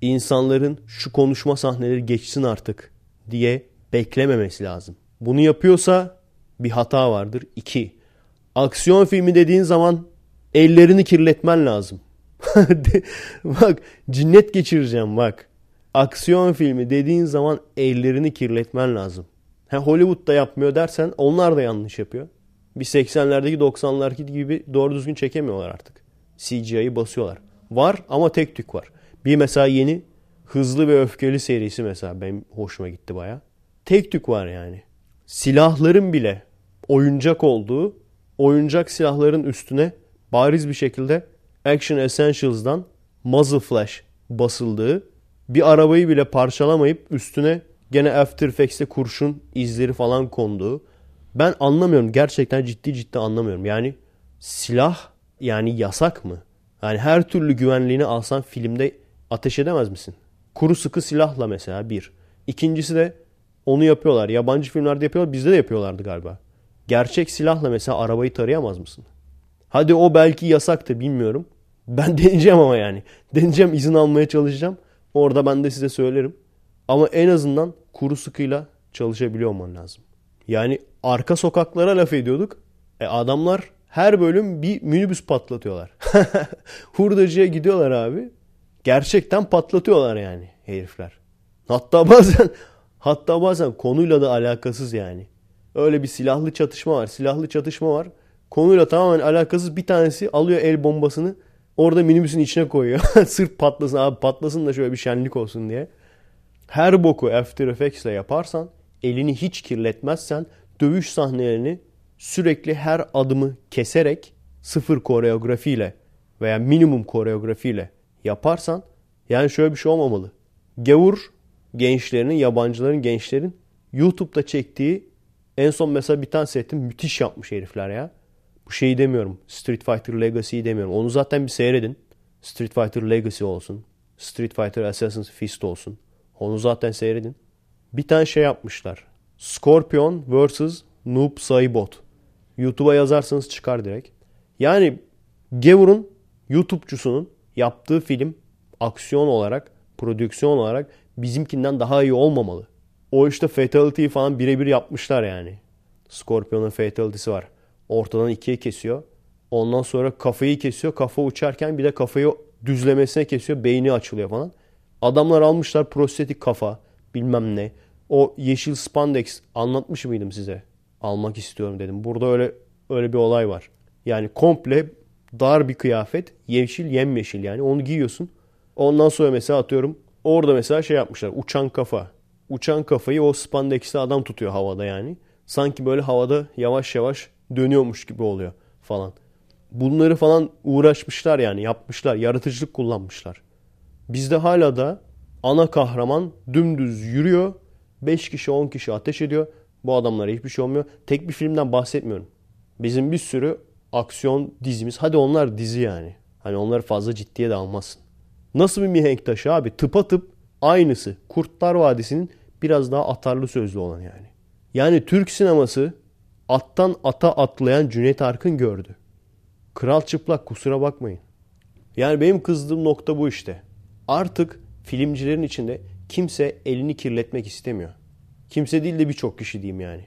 insanların şu konuşma sahneleri geçsin artık diye beklememesi lazım. Bunu yapıyorsa bir hata vardır. İki. Aksiyon filmi dediğin zaman ellerini kirletmen lazım. bak cinnet geçireceğim bak. Aksiyon filmi dediğin zaman ellerini kirletmen lazım. Ha, Hollywood'da yapmıyor dersen onlar da yanlış yapıyor. Bir 80'lerdeki 90'lardaki gibi doğru düzgün çekemiyorlar artık. CGI'yi basıyorlar. Var ama tek tük var. Bir mesela yeni Hızlı ve Öfkeli serisi mesela benim hoşuma gitti baya. Tek tük var yani. Silahların bile oyuncak olduğu, oyuncak silahların üstüne bariz bir şekilde Action Essentials'dan Muzzle Flash basıldığı, bir arabayı bile parçalamayıp üstüne gene After Effects'te kurşun izleri falan konduğu. Ben anlamıyorum. Gerçekten ciddi ciddi anlamıyorum. Yani silah yani yasak mı? Yani her türlü güvenliğini alsan filmde ateş edemez misin? Kuru sıkı silahla mesela bir. İkincisi de onu yapıyorlar. Yabancı filmlerde yapıyorlar. Bizde de yapıyorlardı galiba. Gerçek silahla mesela arabayı tarayamaz mısın? Hadi o belki yasaktı bilmiyorum. Ben deneyeceğim ama yani. Deneyeceğim izin almaya çalışacağım. Orada ben de size söylerim. Ama en azından kuru sıkıyla çalışabiliyor olman lazım. Yani arka sokaklara laf ediyorduk. E adamlar her bölüm bir minibüs patlatıyorlar. Hurdacıya gidiyorlar abi. Gerçekten patlatıyorlar yani herifler. Hatta bazen hatta bazen konuyla da alakasız yani. Öyle bir silahlı çatışma var. Silahlı çatışma var. Konuyla tamamen alakasız bir tanesi alıyor el bombasını orada minibüsün içine koyuyor. Sırf patlasın abi patlasın da şöyle bir şenlik olsun diye. Her boku After Effects ile yaparsan elini hiç kirletmezsen dövüş sahnelerini sürekli her adımı keserek sıfır koreografiyle veya minimum koreografiyle yaparsan yani şöyle bir şey olmamalı. Gavur gençlerinin, yabancıların, gençlerin YouTube'da çektiği en son mesela bir tane seyrettim. Müthiş yapmış herifler ya. Bu şeyi demiyorum. Street Fighter Legacy'yi demiyorum. Onu zaten bir seyredin. Street Fighter Legacy olsun. Street Fighter Assassin's Fist olsun. Onu zaten seyredin. Bir tane şey yapmışlar. Scorpion vs. Noob Saibot. YouTube'a yazarsanız çıkar direkt. Yani Gavur'un YouTube'cusunun yaptığı film aksiyon olarak, prodüksiyon olarak bizimkinden daha iyi olmamalı. O işte fatality'yi falan birebir yapmışlar yani. Scorpion'un fatality'si var. Ortadan ikiye kesiyor. Ondan sonra kafayı kesiyor. Kafa uçarken bir de kafayı düzlemesine kesiyor. Beyni açılıyor falan. Adamlar almışlar prostetik kafa bilmem ne. O yeşil spandex anlatmış mıydım size? Almak istiyorum dedim. Burada öyle öyle bir olay var. Yani komple dar bir kıyafet. Yeşil yemyeşil yani. Onu giyiyorsun. Ondan sonra mesela atıyorum orada mesela şey yapmışlar. Uçan kafa. Uçan kafayı o spandex'te adam tutuyor havada yani. Sanki böyle havada yavaş yavaş dönüyormuş gibi oluyor falan. Bunları falan uğraşmışlar yani yapmışlar. Yaratıcılık kullanmışlar. Bizde hala da ana kahraman dümdüz yürüyor. 5 kişi 10 kişi ateş ediyor. Bu adamlara hiçbir şey olmuyor. Tek bir filmden bahsetmiyorum. Bizim bir sürü aksiyon dizimiz. Hadi onlar dizi yani. Hani onları fazla ciddiye de almazsın. Nasıl bir mihenk taşı abi? Tıpa tıp aynısı. Kurtlar Vadisi'nin biraz daha atarlı sözlü olan yani. Yani Türk sineması attan ata atlayan Cüneyt Arkın gördü. Kral çıplak kusura bakmayın. Yani benim kızdığım nokta bu işte. Artık filmcilerin içinde kimse elini kirletmek istemiyor. Kimse değil de birçok kişi diyeyim yani.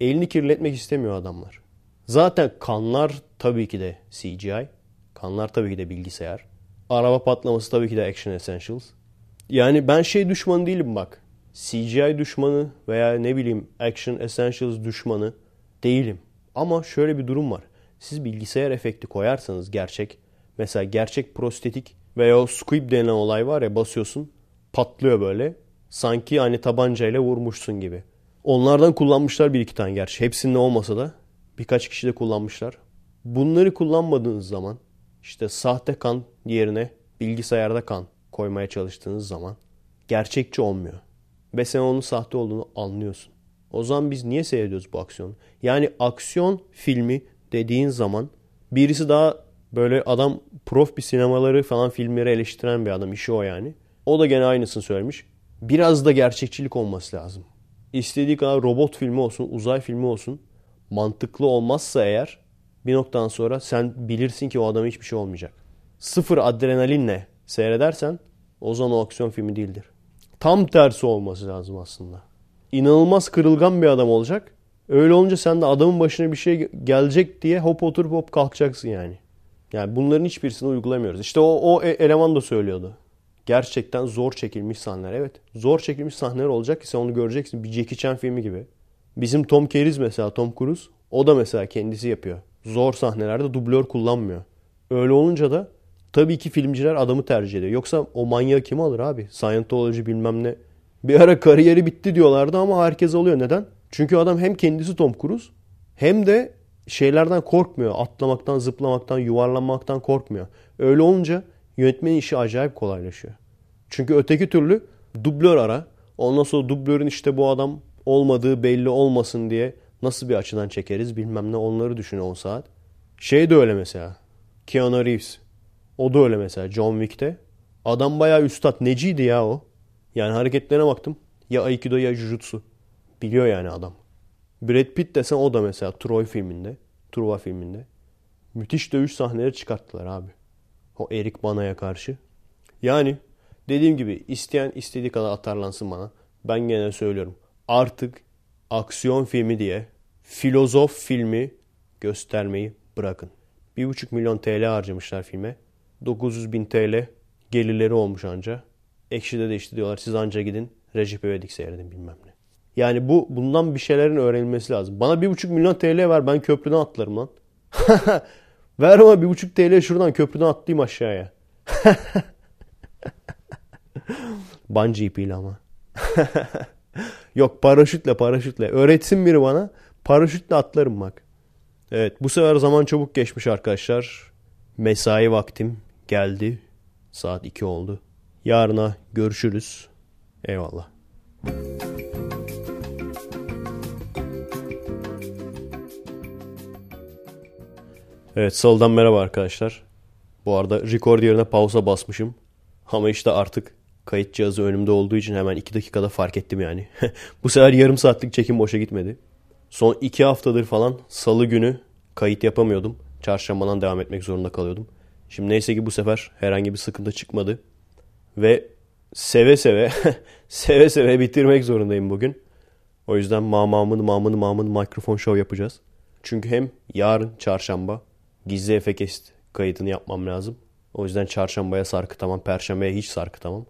Elini kirletmek istemiyor adamlar. Zaten kanlar tabii ki de CGI. Kanlar tabii ki de bilgisayar. Araba patlaması tabii ki de Action Essentials. Yani ben şey düşmanı değilim bak. CGI düşmanı veya ne bileyim Action Essentials düşmanı değilim. Ama şöyle bir durum var. Siz bilgisayar efekti koyarsanız gerçek, mesela gerçek prostetik veya o squib denen olay var ya basıyorsun patlıyor böyle. Sanki hani tabancayla vurmuşsun gibi. Onlardan kullanmışlar bir iki tane gerçi. Hepsinde olmasa da birkaç kişi de kullanmışlar. Bunları kullanmadığınız zaman işte sahte kan yerine bilgisayarda kan koymaya çalıştığınız zaman gerçekçi olmuyor. Ve sen onun sahte olduğunu anlıyorsun. O zaman biz niye seyrediyoruz bu aksiyonu? Yani aksiyon filmi dediğin zaman birisi daha böyle adam prof bir sinemaları falan filmleri eleştiren bir adam. işi o yani. O da gene aynısını söylemiş. Biraz da gerçekçilik olması lazım. İstediği kadar robot filmi olsun, uzay filmi olsun. Mantıklı olmazsa eğer bir noktadan sonra sen bilirsin ki o adama hiçbir şey olmayacak. Sıfır adrenalinle seyredersen o zaman o aksiyon filmi değildir. Tam tersi olması lazım aslında. İnanılmaz kırılgan bir adam olacak. Öyle olunca sen de adamın başına bir şey gelecek diye hop oturup hop kalkacaksın yani. Yani bunların hiçbirisini uygulamıyoruz. İşte o, o e, eleman da söylüyordu. Gerçekten zor çekilmiş sahneler. Evet. Zor çekilmiş sahneler olacak ki sen onu göreceksin. Bir Jackie Chan filmi gibi. Bizim Tom Cruise mesela Tom Cruise. O da mesela kendisi yapıyor. Zor sahnelerde dublör kullanmıyor. Öyle olunca da tabii ki filmciler adamı tercih ediyor. Yoksa o manyağı kim alır abi? Scientology bilmem ne. Bir ara kariyeri bitti diyorlardı ama herkes alıyor. Neden? Çünkü adam hem kendisi Tom Cruise hem de şeylerden korkmuyor. Atlamaktan, zıplamaktan, yuvarlanmaktan korkmuyor. Öyle olunca yönetmenin işi acayip kolaylaşıyor. Çünkü öteki türlü dublör ara. Ondan sonra dublörün işte bu adam olmadığı belli olmasın diye nasıl bir açıdan çekeriz bilmem ne onları düşün 10 saat. Şey de öyle mesela. Keanu Reeves. O da öyle mesela John Wick'te. Adam bayağı üstad. Neciydi ya o? Yani hareketlerine baktım. Ya Aikido ya Jujutsu. Biliyor yani adam. Brad Pitt desen o da mesela Troy filminde. Truva filminde. Müthiş dövüş sahneleri çıkarttılar abi. O Erik Bana'ya karşı. Yani dediğim gibi isteyen istediği kadar atarlansın bana. Ben gene söylüyorum. Artık aksiyon filmi diye filozof filmi göstermeyi bırakın. 1,5 milyon TL harcamışlar filme. 900 bin TL gelirleri olmuş anca. Ekşi'de de işte diyorlar siz anca gidin Recep İvedik seyredin bilmem ne. Yani bu bundan bir şeylerin öğrenilmesi lazım. Bana bir buçuk milyon TL ver ben köprüden atlarım lan. ver bana bir buçuk TL şuradan köprüden atlayayım aşağıya. Bungee ipiyle ama. Yok paraşütle paraşütle. Öğretsin biri bana. Paraşütle atlarım bak. Evet bu sefer zaman çabuk geçmiş arkadaşlar. Mesai vaktim geldi. Saat 2 oldu. Yarına görüşürüz. Eyvallah. Evet salıdan merhaba arkadaşlar. Bu arada record yerine pausa basmışım. Ama işte artık kayıt cihazı önümde olduğu için hemen 2 dakikada fark ettim yani. Bu sefer yarım saatlik çekim boşa gitmedi. Son 2 haftadır falan salı günü kayıt yapamıyordum. Çarşambadan devam etmek zorunda kalıyordum. Şimdi neyse ki bu sefer herhangi bir sıkıntı çıkmadı. Ve seve seve seve seve bitirmek zorundayım bugün. O yüzden mamamın mamın mamın mikrofon show yapacağız. Çünkü hem yarın çarşamba gizli efekest kaydını yapmam lazım. O yüzden çarşambaya sarkıtamam, perşembeye hiç sarkıtamam.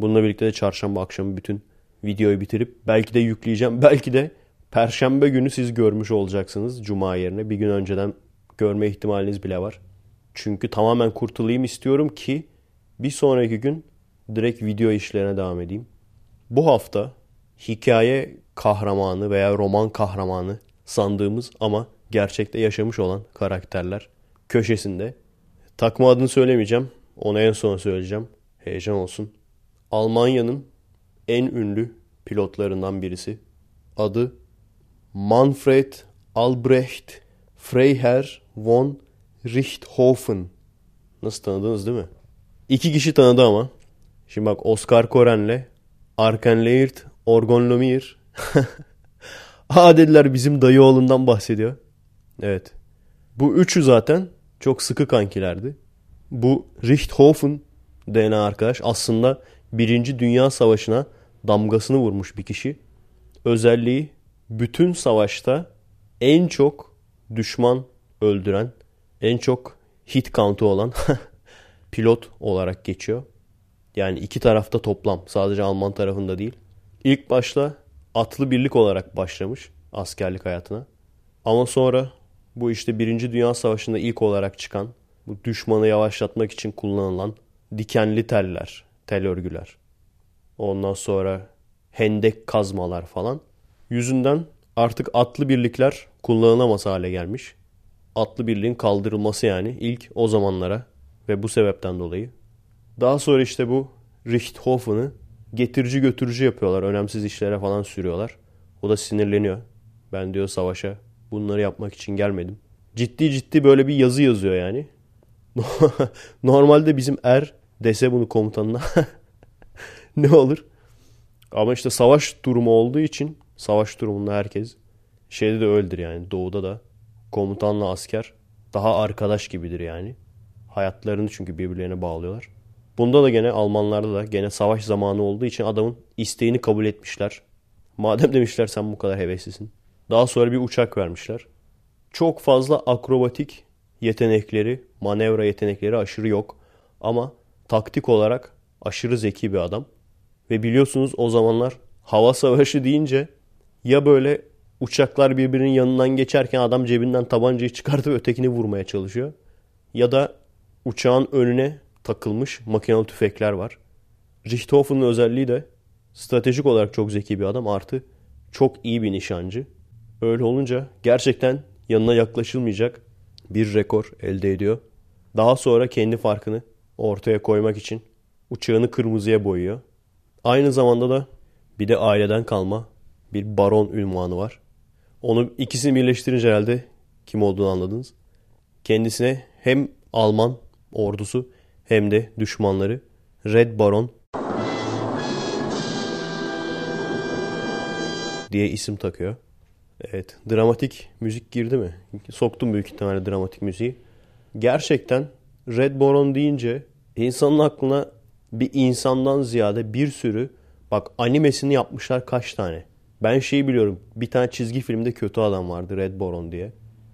Bununla birlikte de çarşamba akşamı bütün videoyu bitirip belki de yükleyeceğim. Belki de perşembe günü siz görmüş olacaksınız cuma yerine. Bir gün önceden görme ihtimaliniz bile var. Çünkü tamamen kurtulayım istiyorum ki bir sonraki gün direkt video işlerine devam edeyim. Bu hafta hikaye kahramanı veya roman kahramanı sandığımız ama gerçekte yaşamış olan karakterler köşesinde. Takma adını söylemeyeceğim. Onu en son söyleyeceğim. Heyecan olsun. Almanya'nın en ünlü pilotlarından birisi. Adı Manfred Albrecht Freiherr von Richthofen. Nasıl tanıdınız değil mi? İki kişi tanıdı ama. Şimdi bak Oscar Koren'le Arkenleirt Orgonlomir. Aa dediler bizim dayı oğlundan bahsediyor. Evet. Bu üçü zaten çok sıkı kankilerdi. Bu Richthofen denen arkadaş aslında Birinci Dünya Savaşı'na damgasını vurmuş bir kişi. Özelliği bütün savaşta en çok düşman öldüren, en çok hit count'u olan pilot olarak geçiyor. Yani iki tarafta toplam. Sadece Alman tarafında değil. İlk başta atlı birlik olarak başlamış askerlik hayatına. Ama sonra bu işte Birinci Dünya Savaşı'nda ilk olarak çıkan bu düşmanı yavaşlatmak için kullanılan dikenli teller, tel örgüler. Ondan sonra hendek kazmalar falan. Yüzünden artık atlı birlikler kullanılamaz hale gelmiş. Atlı birliğin kaldırılması yani ilk o zamanlara ve bu sebepten dolayı. Daha sonra işte bu Richthofen'ı getirici götürücü yapıyorlar. Önemsiz işlere falan sürüyorlar. O da sinirleniyor. Ben diyor savaşa bunları yapmak için gelmedim. Ciddi ciddi böyle bir yazı yazıyor yani. Normalde bizim er dese bunu komutanına ne olur? Ama işte savaş durumu olduğu için savaş durumunda herkes şeyde de öldür yani doğuda da komutanla asker daha arkadaş gibidir yani. Hayatlarını çünkü birbirlerine bağlıyorlar. Bunda da gene Almanlarda da gene savaş zamanı olduğu için adamın isteğini kabul etmişler. Madem demişler sen bu kadar heveslisin. Daha sonra bir uçak vermişler. Çok fazla akrobatik yetenekleri, manevra yetenekleri aşırı yok. Ama taktik olarak aşırı zeki bir adam. Ve biliyorsunuz o zamanlar hava savaşı deyince ya böyle uçaklar birbirinin yanından geçerken adam cebinden tabancayı çıkartıp ötekini vurmaya çalışıyor. Ya da uçağın önüne takılmış makinalı tüfekler var. Richthofen'ın özelliği de stratejik olarak çok zeki bir adam artı çok iyi bir nişancı. Öyle olunca gerçekten yanına yaklaşılmayacak bir rekor elde ediyor. Daha sonra kendi farkını ortaya koymak için uçağını kırmızıya boyuyor. Aynı zamanda da bir de aileden kalma bir baron ünvanı var. Onu ikisini birleştirince herhalde kim olduğunu anladınız. Kendisine hem Alman ordusu hem de düşmanları Red Baron diye isim takıyor. Evet, dramatik müzik girdi mi? Soktum büyük ihtimalle dramatik müziği. Gerçekten Red Baron deyince insanın aklına bir insandan ziyade bir sürü bak animesini yapmışlar kaç tane. Ben şeyi biliyorum. Bir tane çizgi filmde kötü adam vardı Red Baron diye.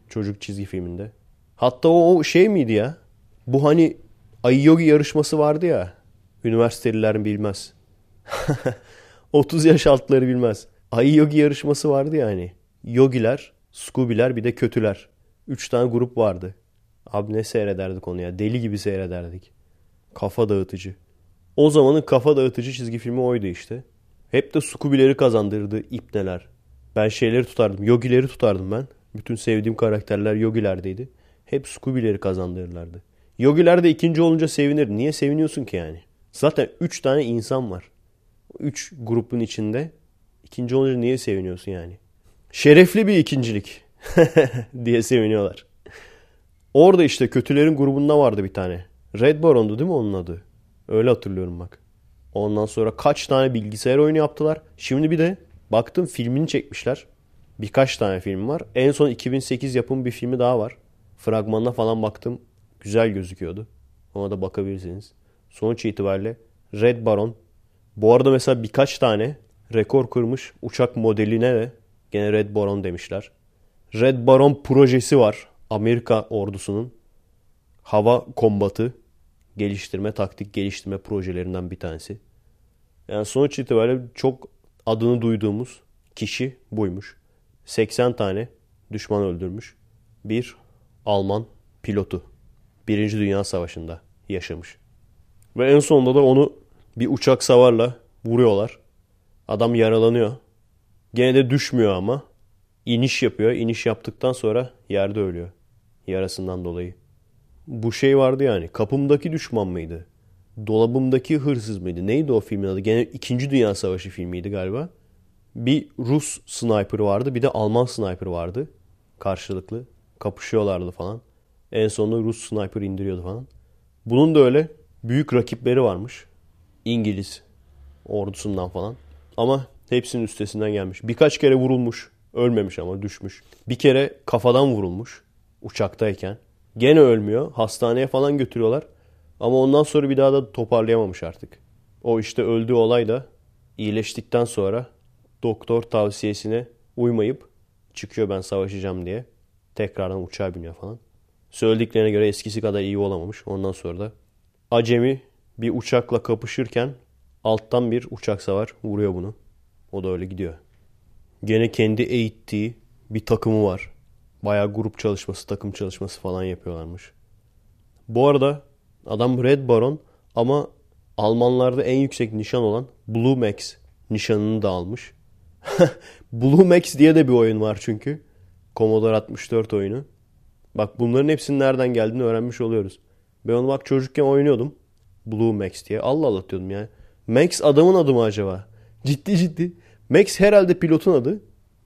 Çocuk çizgi filminde. Hatta o, o şey miydi ya? Bu hani Ayı Yogi yarışması vardı ya. Üniversiteliler bilmez. 30 yaş altları bilmez. Ayı Yogi yarışması vardı ya hani. Yogiler, Scooby'ler bir de kötüler. Üç tane grup vardı. Abi ne seyrederdik onu ya. Deli gibi seyrederdik. Kafa dağıtıcı. O zamanın kafa dağıtıcı çizgi filmi oydu işte. Hep de Scooby'leri kazandırdı ipneler. Ben şeyleri tutardım. Yogileri tutardım ben. Bütün sevdiğim karakterler Yogilerdeydi. Hep Scooby'leri kazandırırlardı. Yogiler de ikinci olunca sevinir. Niye seviniyorsun ki yani? Zaten üç tane insan var. Üç grubun içinde. ikinci olunca niye seviniyorsun yani? Şerefli bir ikincilik diye seviniyorlar. Orada işte kötülerin grubunda vardı bir tane. Red Baron'du değil mi onun adı? Öyle hatırlıyorum bak. Ondan sonra kaç tane bilgisayar oyunu yaptılar. Şimdi bir de baktım filmini çekmişler. Birkaç tane film var. En son 2008 yapım bir filmi daha var. Fragmanına falan baktım. Güzel gözüküyordu. Ona da bakabilirsiniz. Sonuç itibariyle Red Baron Bu arada mesela birkaç tane rekor kırmış uçak modeline de gene Red Baron demişler. Red Baron projesi var. Amerika ordusunun hava kombatı geliştirme, taktik geliştirme projelerinden bir tanesi. Yani sonuç itibariyle çok adını duyduğumuz kişi buymuş. 80 tane düşman öldürmüş. Bir Alman pilotu. Birinci Dünya Savaşı'nda yaşamış. Ve en sonunda da onu bir uçak savarla vuruyorlar. Adam yaralanıyor. Gene de düşmüyor ama. İniş yapıyor. İniş yaptıktan sonra yerde ölüyor. Yarasından dolayı. Bu şey vardı yani. Kapımdaki düşman mıydı? Dolabımdaki hırsız mıydı? Neydi o filmin adı? Gene 2. Dünya Savaşı filmiydi galiba. Bir Rus sniper vardı. Bir de Alman sniper vardı. Karşılıklı. Kapışıyorlardı falan. En sonunda Rus sniper indiriyordu falan. Bunun da öyle büyük rakipleri varmış. İngiliz ordusundan falan. Ama hepsinin üstesinden gelmiş. Birkaç kere vurulmuş. Ölmemiş ama düşmüş. Bir kere kafadan vurulmuş uçaktayken. Gene ölmüyor. Hastaneye falan götürüyorlar. Ama ondan sonra bir daha da toparlayamamış artık. O işte öldüğü olay da iyileştikten sonra doktor tavsiyesine uymayıp çıkıyor ben savaşacağım diye. Tekrardan uçağa biniyor falan. Söylediklerine göre eskisi kadar iyi olamamış. Ondan sonra da acemi bir uçakla kapışırken alttan bir uçak savar vuruyor bunu. O da öyle gidiyor. Gene kendi eğittiği bir takımı var. Bayağı grup çalışması, takım çalışması falan yapıyorlarmış. Bu arada adam Red Baron ama Almanlarda en yüksek nişan olan Blue Max nişanını da almış. Blue Max diye de bir oyun var çünkü. Commodore 64 oyunu. Bak bunların hepsinin nereden geldiğini öğrenmiş oluyoruz. Ben onu bak çocukken oynuyordum. Blue Max diye. Allah Allah diyordum yani. Max adamın adı mı acaba? Ciddi ciddi. Max herhalde pilotun adı.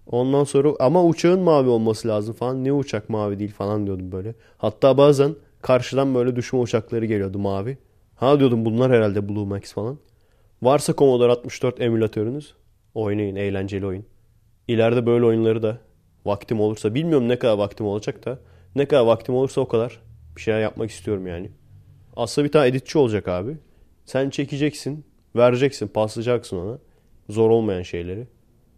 Ondan sonra ama uçağın mavi olması lazım falan. Ne uçak mavi değil falan diyordum böyle. Hatta bazen karşıdan böyle düşme uçakları geliyordu mavi. Ha diyordum bunlar herhalde Blue Max falan. Varsa Commodore 64 emülatörünüz oynayın eğlenceli oyun. İleride böyle oyunları da vaktim olursa bilmiyorum ne kadar vaktim olacak da ne kadar vaktim olursa o kadar bir şeyler yapmak istiyorum yani. Aslında bir tane editçi olacak abi. Sen çekeceksin, vereceksin, paslayacaksın ona. Zor olmayan şeyleri.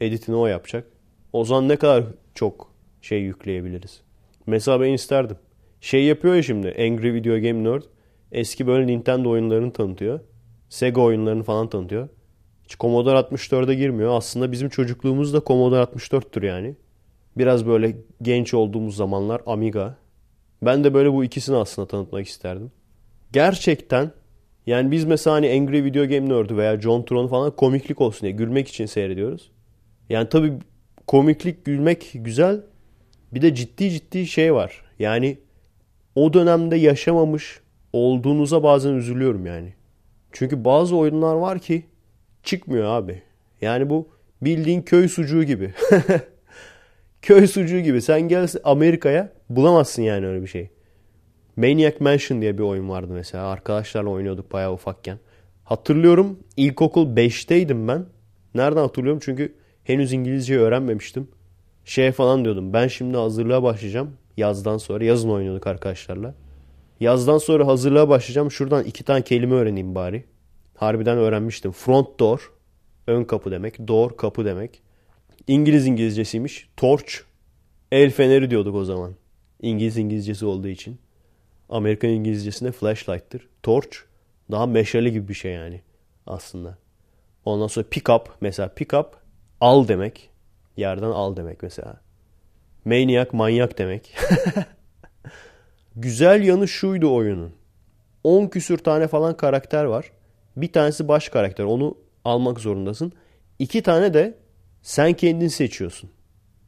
Editini o yapacak. O zaman ne kadar çok şey yükleyebiliriz. Mesela ben isterdim. Şey yapıyor ya şimdi Angry Video Game Nerd. Eski böyle Nintendo oyunlarını tanıtıyor. Sega oyunlarını falan tanıtıyor. Hiç Commodore 64'e girmiyor. Aslında bizim çocukluğumuz da Commodore 64'tür yani. Biraz böyle genç olduğumuz zamanlar Amiga. Ben de böyle bu ikisini aslında tanıtmak isterdim. Gerçekten yani biz mesela hani Angry Video Game Nerd'ü veya John Tron falan komiklik olsun diye gülmek için seyrediyoruz. Yani tabii komiklik gülmek güzel. Bir de ciddi ciddi şey var. Yani o dönemde yaşamamış olduğunuza bazen üzülüyorum yani. Çünkü bazı oyunlar var ki çıkmıyor abi. Yani bu bildiğin köy sucuğu gibi. köy sucuğu gibi. Sen gel Amerika'ya bulamazsın yani öyle bir şey. Maniac Mansion diye bir oyun vardı mesela. Arkadaşlarla oynuyorduk bayağı ufakken. Hatırlıyorum ilkokul 5'teydim ben. Nereden hatırlıyorum? Çünkü henüz İngilizce öğrenmemiştim. Şey falan diyordum. Ben şimdi hazırlığa başlayacağım. Yazdan sonra. Yazın oynuyorduk arkadaşlarla. Yazdan sonra hazırlığa başlayacağım. Şuradan iki tane kelime öğreneyim bari. Harbiden öğrenmiştim. Front door. Ön kapı demek. Door kapı demek. İngiliz İngilizcesiymiş. Torch. El feneri diyorduk o zaman. İngiliz İngilizcesi olduğu için. Amerikan İngilizcesinde flashlight'tır. Torch daha meşale gibi bir şey yani aslında. Ondan sonra pick up mesela pick up al demek. Yerden al demek mesela. Maniac manyak demek. Güzel yanı şuydu oyunun. 10 küsür tane falan karakter var. Bir tanesi baş karakter. Onu almak zorundasın. İki tane de sen kendin seçiyorsun.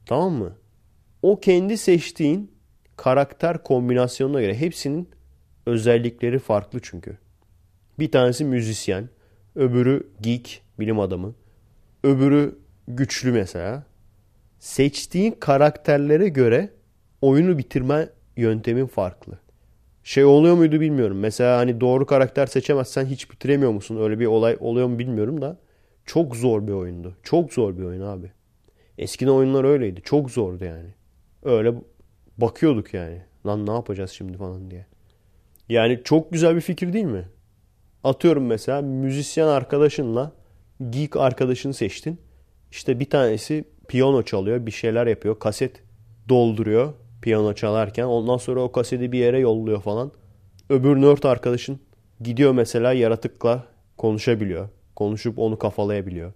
Tamam mı? O kendi seçtiğin karakter kombinasyonuna göre hepsinin özellikleri farklı çünkü. Bir tanesi müzisyen, öbürü geek, bilim adamı, öbürü güçlü mesela. Seçtiğin karakterlere göre oyunu bitirme yöntemin farklı. Şey oluyor muydu bilmiyorum. Mesela hani doğru karakter seçemezsen hiç bitiremiyor musun? Öyle bir olay oluyor mu bilmiyorum da. Çok zor bir oyundu. Çok zor bir oyun abi. Eskiden oyunlar öyleydi. Çok zordu yani. Öyle bakıyorduk yani. Lan ne yapacağız şimdi falan diye. Yani çok güzel bir fikir değil mi? Atıyorum mesela müzisyen arkadaşınla geek arkadaşını seçtin. İşte bir tanesi piyano çalıyor, bir şeyler yapıyor, kaset dolduruyor piyano çalarken. Ondan sonra o kaseti bir yere yolluyor falan. Öbür nerd arkadaşın gidiyor mesela yaratıkla konuşabiliyor. Konuşup onu kafalayabiliyor.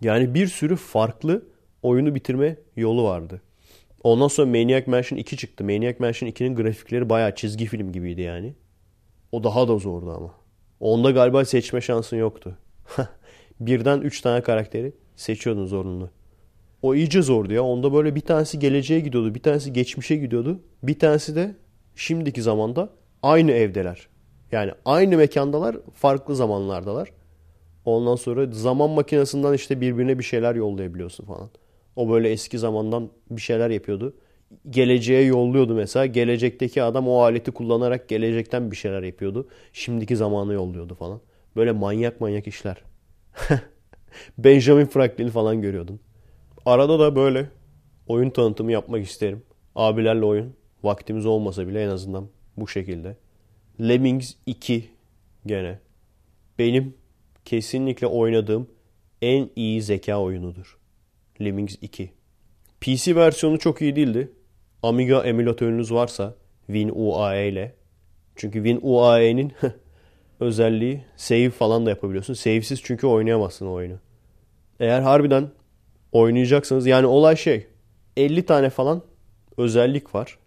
Yani bir sürü farklı oyunu bitirme yolu vardı. Ondan sonra Maniac Mansion 2 çıktı. Maniac Mansion 2'nin grafikleri bayağı çizgi film gibiydi yani. O daha da zordu ama. Onda galiba seçme şansın yoktu. Birden 3 tane karakteri seçiyordun zorunlu. O iyice zordu ya. Onda böyle bir tanesi geleceğe gidiyordu. Bir tanesi geçmişe gidiyordu. Bir tanesi de şimdiki zamanda aynı evdeler. Yani aynı mekandalar farklı zamanlardalar. Ondan sonra zaman makinesinden işte birbirine bir şeyler yollayabiliyorsun falan. O böyle eski zamandan bir şeyler yapıyordu. Geleceğe yolluyordu mesela. Gelecekteki adam o aleti kullanarak gelecekten bir şeyler yapıyordu. Şimdiki zamana yolluyordu falan. Böyle manyak manyak işler. Benjamin Franklin falan görüyordun. Arada da böyle oyun tanıtımı yapmak isterim. Abilerle oyun. Vaktimiz olmasa bile en azından bu şekilde. Lemmings 2 gene. Benim kesinlikle oynadığım en iyi zeka oyunudur. Lemmings 2. PC versiyonu çok iyi değildi. Amiga emülatörünüz varsa WinUAE ile. Çünkü WinUAE'nin özelliği save falan da yapabiliyorsun. Save'siz çünkü oynayamazsın o oyunu. Eğer harbiden oynayacaksanız yani olay şey 50 tane falan özellik var.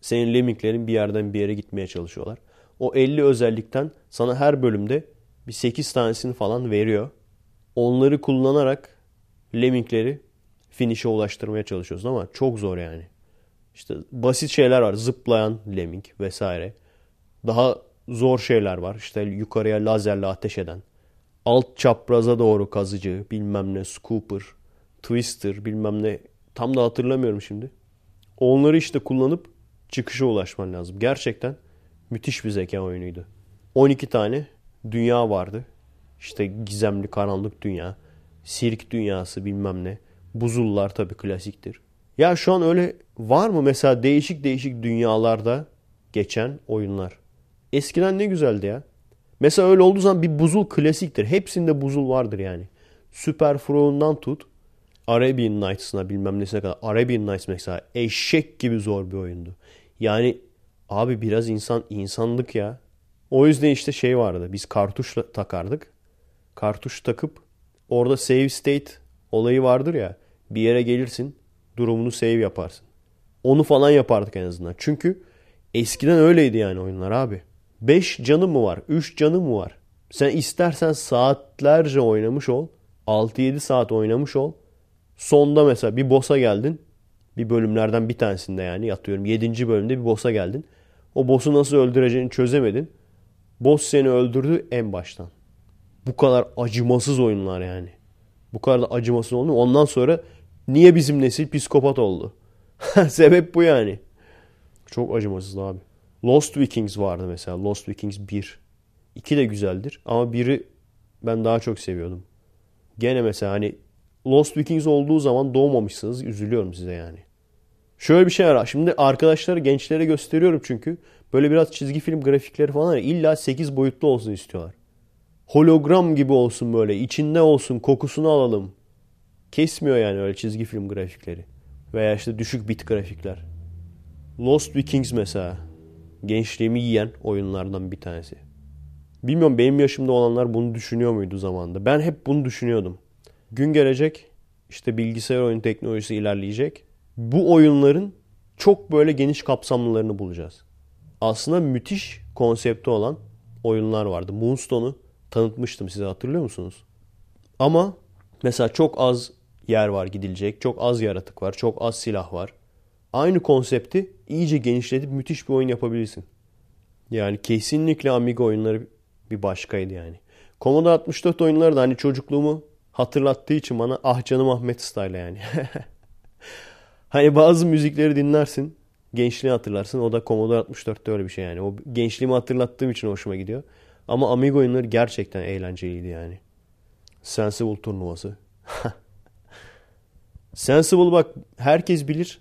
Senin lemminglerin bir yerden bir yere gitmeye çalışıyorlar. O 50 özellikten sana her bölümde bir 8 tanesini falan veriyor. Onları kullanarak lemmingleri finish'e ulaştırmaya çalışıyorsun ama çok zor yani. İşte basit şeyler var. Zıplayan lemming vesaire. Daha zor şeyler var. İşte yukarıya lazerle ateş eden. Alt çapraza doğru kazıcı, bilmem ne, scooper, twister, bilmem ne. Tam da hatırlamıyorum şimdi. Onları işte kullanıp çıkışa ulaşman lazım. Gerçekten müthiş bir zeka oyunuydu. 12 tane dünya vardı. İşte gizemli karanlık dünya, sirk dünyası bilmem ne. Buzullar tabii klasiktir. Ya şu an öyle var mı mesela değişik değişik dünyalarda geçen oyunlar? Eskiden ne güzeldi ya. Mesela öyle olduğu zaman bir buzul klasiktir. Hepsinde buzul vardır yani. Super Frown'dan tut. Arabian Nights'ına bilmem nesine kadar. Arabian Nights mesela eşek gibi zor bir oyundu. Yani abi biraz insan insanlık ya. O yüzden işte şey vardı. Biz kartuş takardık. Kartuş takıp orada save state olayı vardır ya. Bir yere gelirsin durumunu save yaparsın. Onu falan yapardık en azından. Çünkü eskiden öyleydi yani oyunlar abi. 5 canım mı var? 3 canım mı var? Sen istersen saatlerce oynamış ol. 6-7 saat oynamış ol. Sonda mesela bir boss'a geldin. Bir bölümlerden bir tanesinde yani yatıyorum. 7. bölümde bir boss'a geldin. O boss'u nasıl öldüreceğini çözemedin. Boss seni öldürdü en baştan. Bu kadar acımasız oyunlar yani. Bu kadar da acımasız oldu. Ondan sonra niye bizim nesil psikopat oldu? Sebep bu yani. Çok acımasız abi. Lost Vikings vardı mesela. Lost Vikings 1. 2 de güzeldir. Ama biri ben daha çok seviyordum. Gene mesela hani Lost Vikings olduğu zaman doğmamışsınız. Üzülüyorum size yani. Şöyle bir şey var. Şimdi arkadaşları gençlere gösteriyorum çünkü. Böyle biraz çizgi film grafikleri falan illa 8 boyutlu olsun istiyorlar. Hologram gibi olsun böyle. içinde olsun. Kokusunu alalım. Kesmiyor yani öyle çizgi film grafikleri. Veya işte düşük bit grafikler. Lost Vikings mesela. Gençliğimi yiyen oyunlardan bir tanesi. Bilmiyorum benim yaşımda olanlar bunu düşünüyor muydu zamanında. Ben hep bunu düşünüyordum. Gün gelecek işte bilgisayar oyun teknolojisi ilerleyecek. Bu oyunların çok böyle geniş kapsamlılarını bulacağız. Aslında müthiş konsepti olan oyunlar vardı. Moonstone'u tanıtmıştım size hatırlıyor musunuz? Ama mesela çok az yer var gidilecek. Çok az yaratık var. Çok az silah var. Aynı konsepti iyice genişletip müthiş bir oyun yapabilirsin. Yani kesinlikle Amiga oyunları bir başkaydı yani. Commodore 64 oyunları da hani çocukluğumu hatırlattığı için bana ah canım Ahmet style yani. hani bazı müzikleri dinlersin. Gençliği hatırlarsın. O da Commodore 64'te öyle bir şey yani. O gençliğimi hatırlattığım için hoşuma gidiyor. Ama Amiga oyunları gerçekten eğlenceliydi yani. Sensible turnuvası. Sensible bak herkes bilir.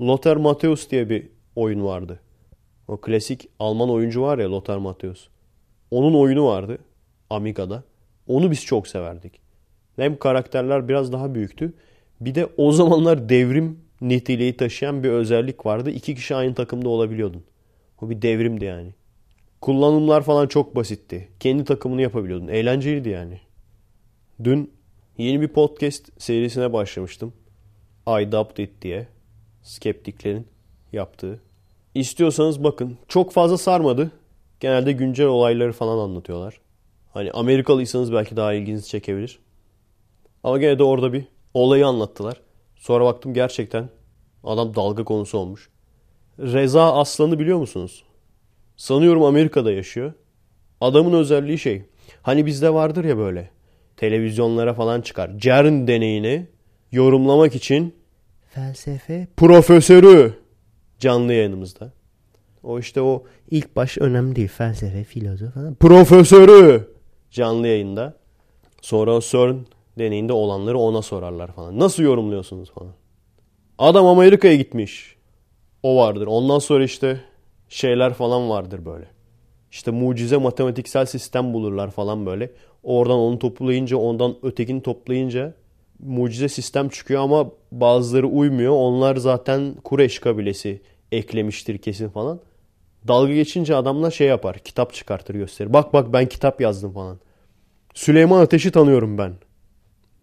Lothar Matthäus diye bir oyun vardı. O klasik Alman oyuncu var ya Lothar Matthäus. Onun oyunu vardı Amiga'da. Onu biz çok severdik. Hem karakterler biraz daha büyüktü. Bir de o zamanlar devrim niteliği taşıyan bir özellik vardı. İki kişi aynı takımda olabiliyordun. O bir devrimdi yani. Kullanımlar falan çok basitti. Kendi takımını yapabiliyordun. Eğlenceliydi yani. Dün yeni bir podcast serisine başlamıştım. I Doubt It diye. Skeptiklerin yaptığı. İstiyorsanız bakın. Çok fazla sarmadı. Genelde güncel olayları falan anlatıyorlar. Hani Amerikalıysanız belki daha ilginizi çekebilir. Ama gene de orada bir olayı anlattılar. Sonra baktım gerçekten adam dalga konusu olmuş. Reza Aslan'ı biliyor musunuz? Sanıyorum Amerika'da yaşıyor. Adamın özelliği şey. Hani bizde vardır ya böyle. Televizyonlara falan çıkar. CERN deneyini yorumlamak için felsefe profesörü canlı yayınımızda. O işte o ilk baş önemli değil. Felsefe, filozof falan. Profesörü canlı yayında. Sonra CERN deneyinde olanları ona sorarlar falan. Nasıl yorumluyorsunuz falan. Adam Amerika'ya gitmiş. O vardır. Ondan sonra işte şeyler falan vardır böyle. İşte mucize matematiksel sistem bulurlar falan böyle. Oradan onu toplayınca ondan ötekini toplayınca mucize sistem çıkıyor ama bazıları uymuyor. Onlar zaten Kureş kabilesi eklemiştir kesin falan. Dalga geçince adamlar şey yapar. Kitap çıkartır gösterir. Bak bak ben kitap yazdım falan. Süleyman Ateş'i tanıyorum ben.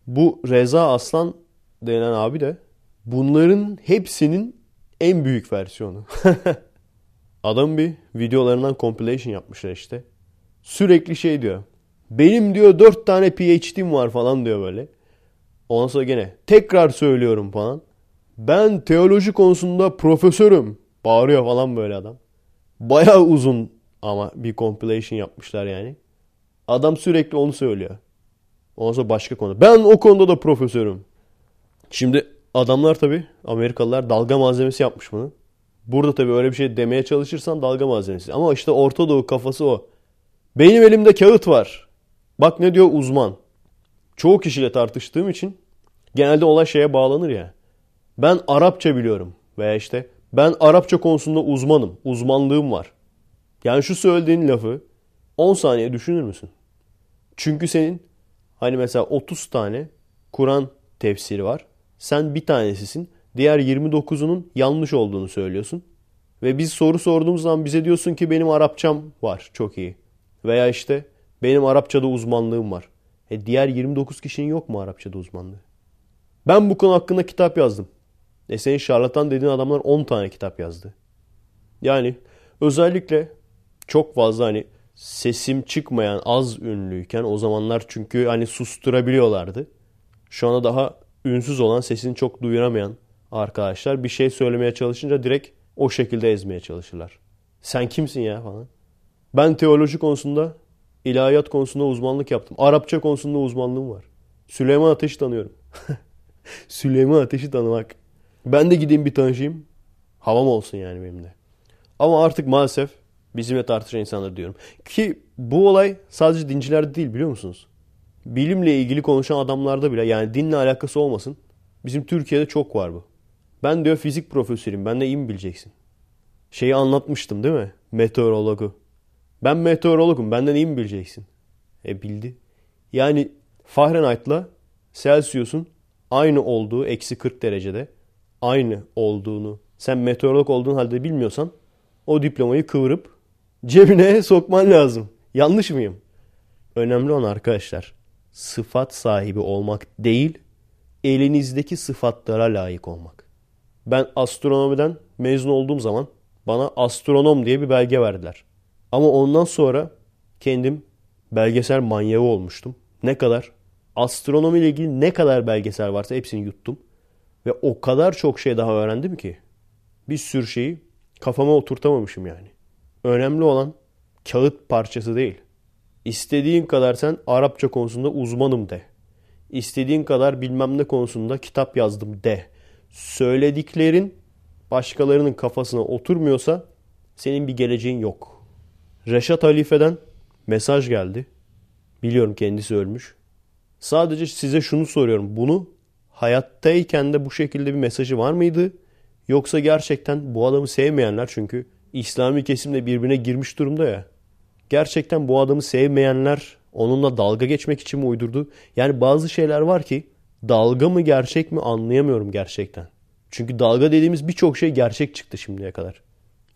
Bu Reza Aslan denen abi de bunların hepsinin en büyük versiyonu. Adam bir videolarından compilation yapmışlar işte. Sürekli şey diyor. Benim diyor dört tane PhD'm var falan diyor böyle. Ondan sonra gene tekrar söylüyorum falan. Ben teoloji konusunda profesörüm. Bağırıyor falan böyle adam. Baya uzun ama bir compilation yapmışlar yani. Adam sürekli onu söylüyor. Ondan sonra başka konu. Ben o konuda da profesörüm. Şimdi adamlar tabii Amerikalılar dalga malzemesi yapmış bunu. Burada tabii öyle bir şey demeye çalışırsan dalga malzemesi. Ama işte Orta Doğu kafası o. Benim elimde kağıt var. Bak ne diyor uzman. Çoğu kişiyle tartıştığım için genelde olay şeye bağlanır ya. Ben Arapça biliyorum. Veya işte ben Arapça konusunda uzmanım. Uzmanlığım var. Yani şu söylediğin lafı 10 saniye düşünür müsün? Çünkü senin hani mesela 30 tane Kur'an tefsiri var. Sen bir tanesisin. Diğer 29'unun yanlış olduğunu söylüyorsun. Ve biz soru sorduğumuz zaman bize diyorsun ki benim Arapçam var çok iyi. Veya işte benim Arapçada uzmanlığım var. E diğer 29 kişinin yok mu Arapçada uzmanlığı? Ben bu konu hakkında kitap yazdım. E senin şarlatan dediğin adamlar 10 tane kitap yazdı. Yani özellikle çok fazla hani sesim çıkmayan az ünlüyken o zamanlar çünkü hani susturabiliyorlardı. Şu anda daha ünsüz olan sesini çok duyuramayan arkadaşlar bir şey söylemeye çalışınca direkt o şekilde ezmeye çalışırlar. Sen kimsin ya falan. Ben teoloji konusunda, ilahiyat konusunda uzmanlık yaptım. Arapça konusunda uzmanlığım var. Süleyman Ateş'i tanıyorum. Süleyman Ateş'i tanımak. Ben de gideyim bir tanışayım. Havam olsun yani benim de. Ama artık maalesef bizimle tartışan insanlar diyorum. Ki bu olay sadece dincilerde değil biliyor musunuz? Bilimle ilgili konuşan adamlarda bile yani dinle alakası olmasın. Bizim Türkiye'de çok var bu. Ben diyor fizik profesörüyüm. Ben de iyi mi bileceksin? Şeyi anlatmıştım değil mi? Meteorologu. Ben meteorologum. Benden iyi mi bileceksin? E bildi. Yani Fahrenheit'la Celsius'un aynı olduğu eksi 40 derecede aynı olduğunu sen meteorolog olduğun halde bilmiyorsan o diplomayı kıvırıp cebine sokman lazım. Yanlış mıyım? Önemli olan arkadaşlar sıfat sahibi olmak değil elinizdeki sıfatlara layık olmak. Ben astronomiden mezun olduğum zaman bana astronom diye bir belge verdiler. Ama ondan sonra kendim belgesel manyağı olmuştum. Ne kadar? Astronomi ile ilgili ne kadar belgesel varsa hepsini yuttum. Ve o kadar çok şey daha öğrendim ki bir sürü şeyi kafama oturtamamışım yani. Önemli olan kağıt parçası değil. İstediğin kadar sen Arapça konusunda uzmanım de. İstediğin kadar bilmem ne konusunda kitap yazdım de. Söylediklerin başkalarının kafasına oturmuyorsa senin bir geleceğin yok. Reşat Halife'den mesaj geldi. Biliyorum kendisi ölmüş. Sadece size şunu soruyorum. Bunu hayattayken de bu şekilde bir mesajı var mıydı? Yoksa gerçekten bu adamı sevmeyenler çünkü İslami kesimle birbirine girmiş durumda ya. Gerçekten bu adamı sevmeyenler Onunla dalga geçmek için mi uydurdu? Yani bazı şeyler var ki dalga mı gerçek mi anlayamıyorum gerçekten. Çünkü dalga dediğimiz birçok şey gerçek çıktı şimdiye kadar.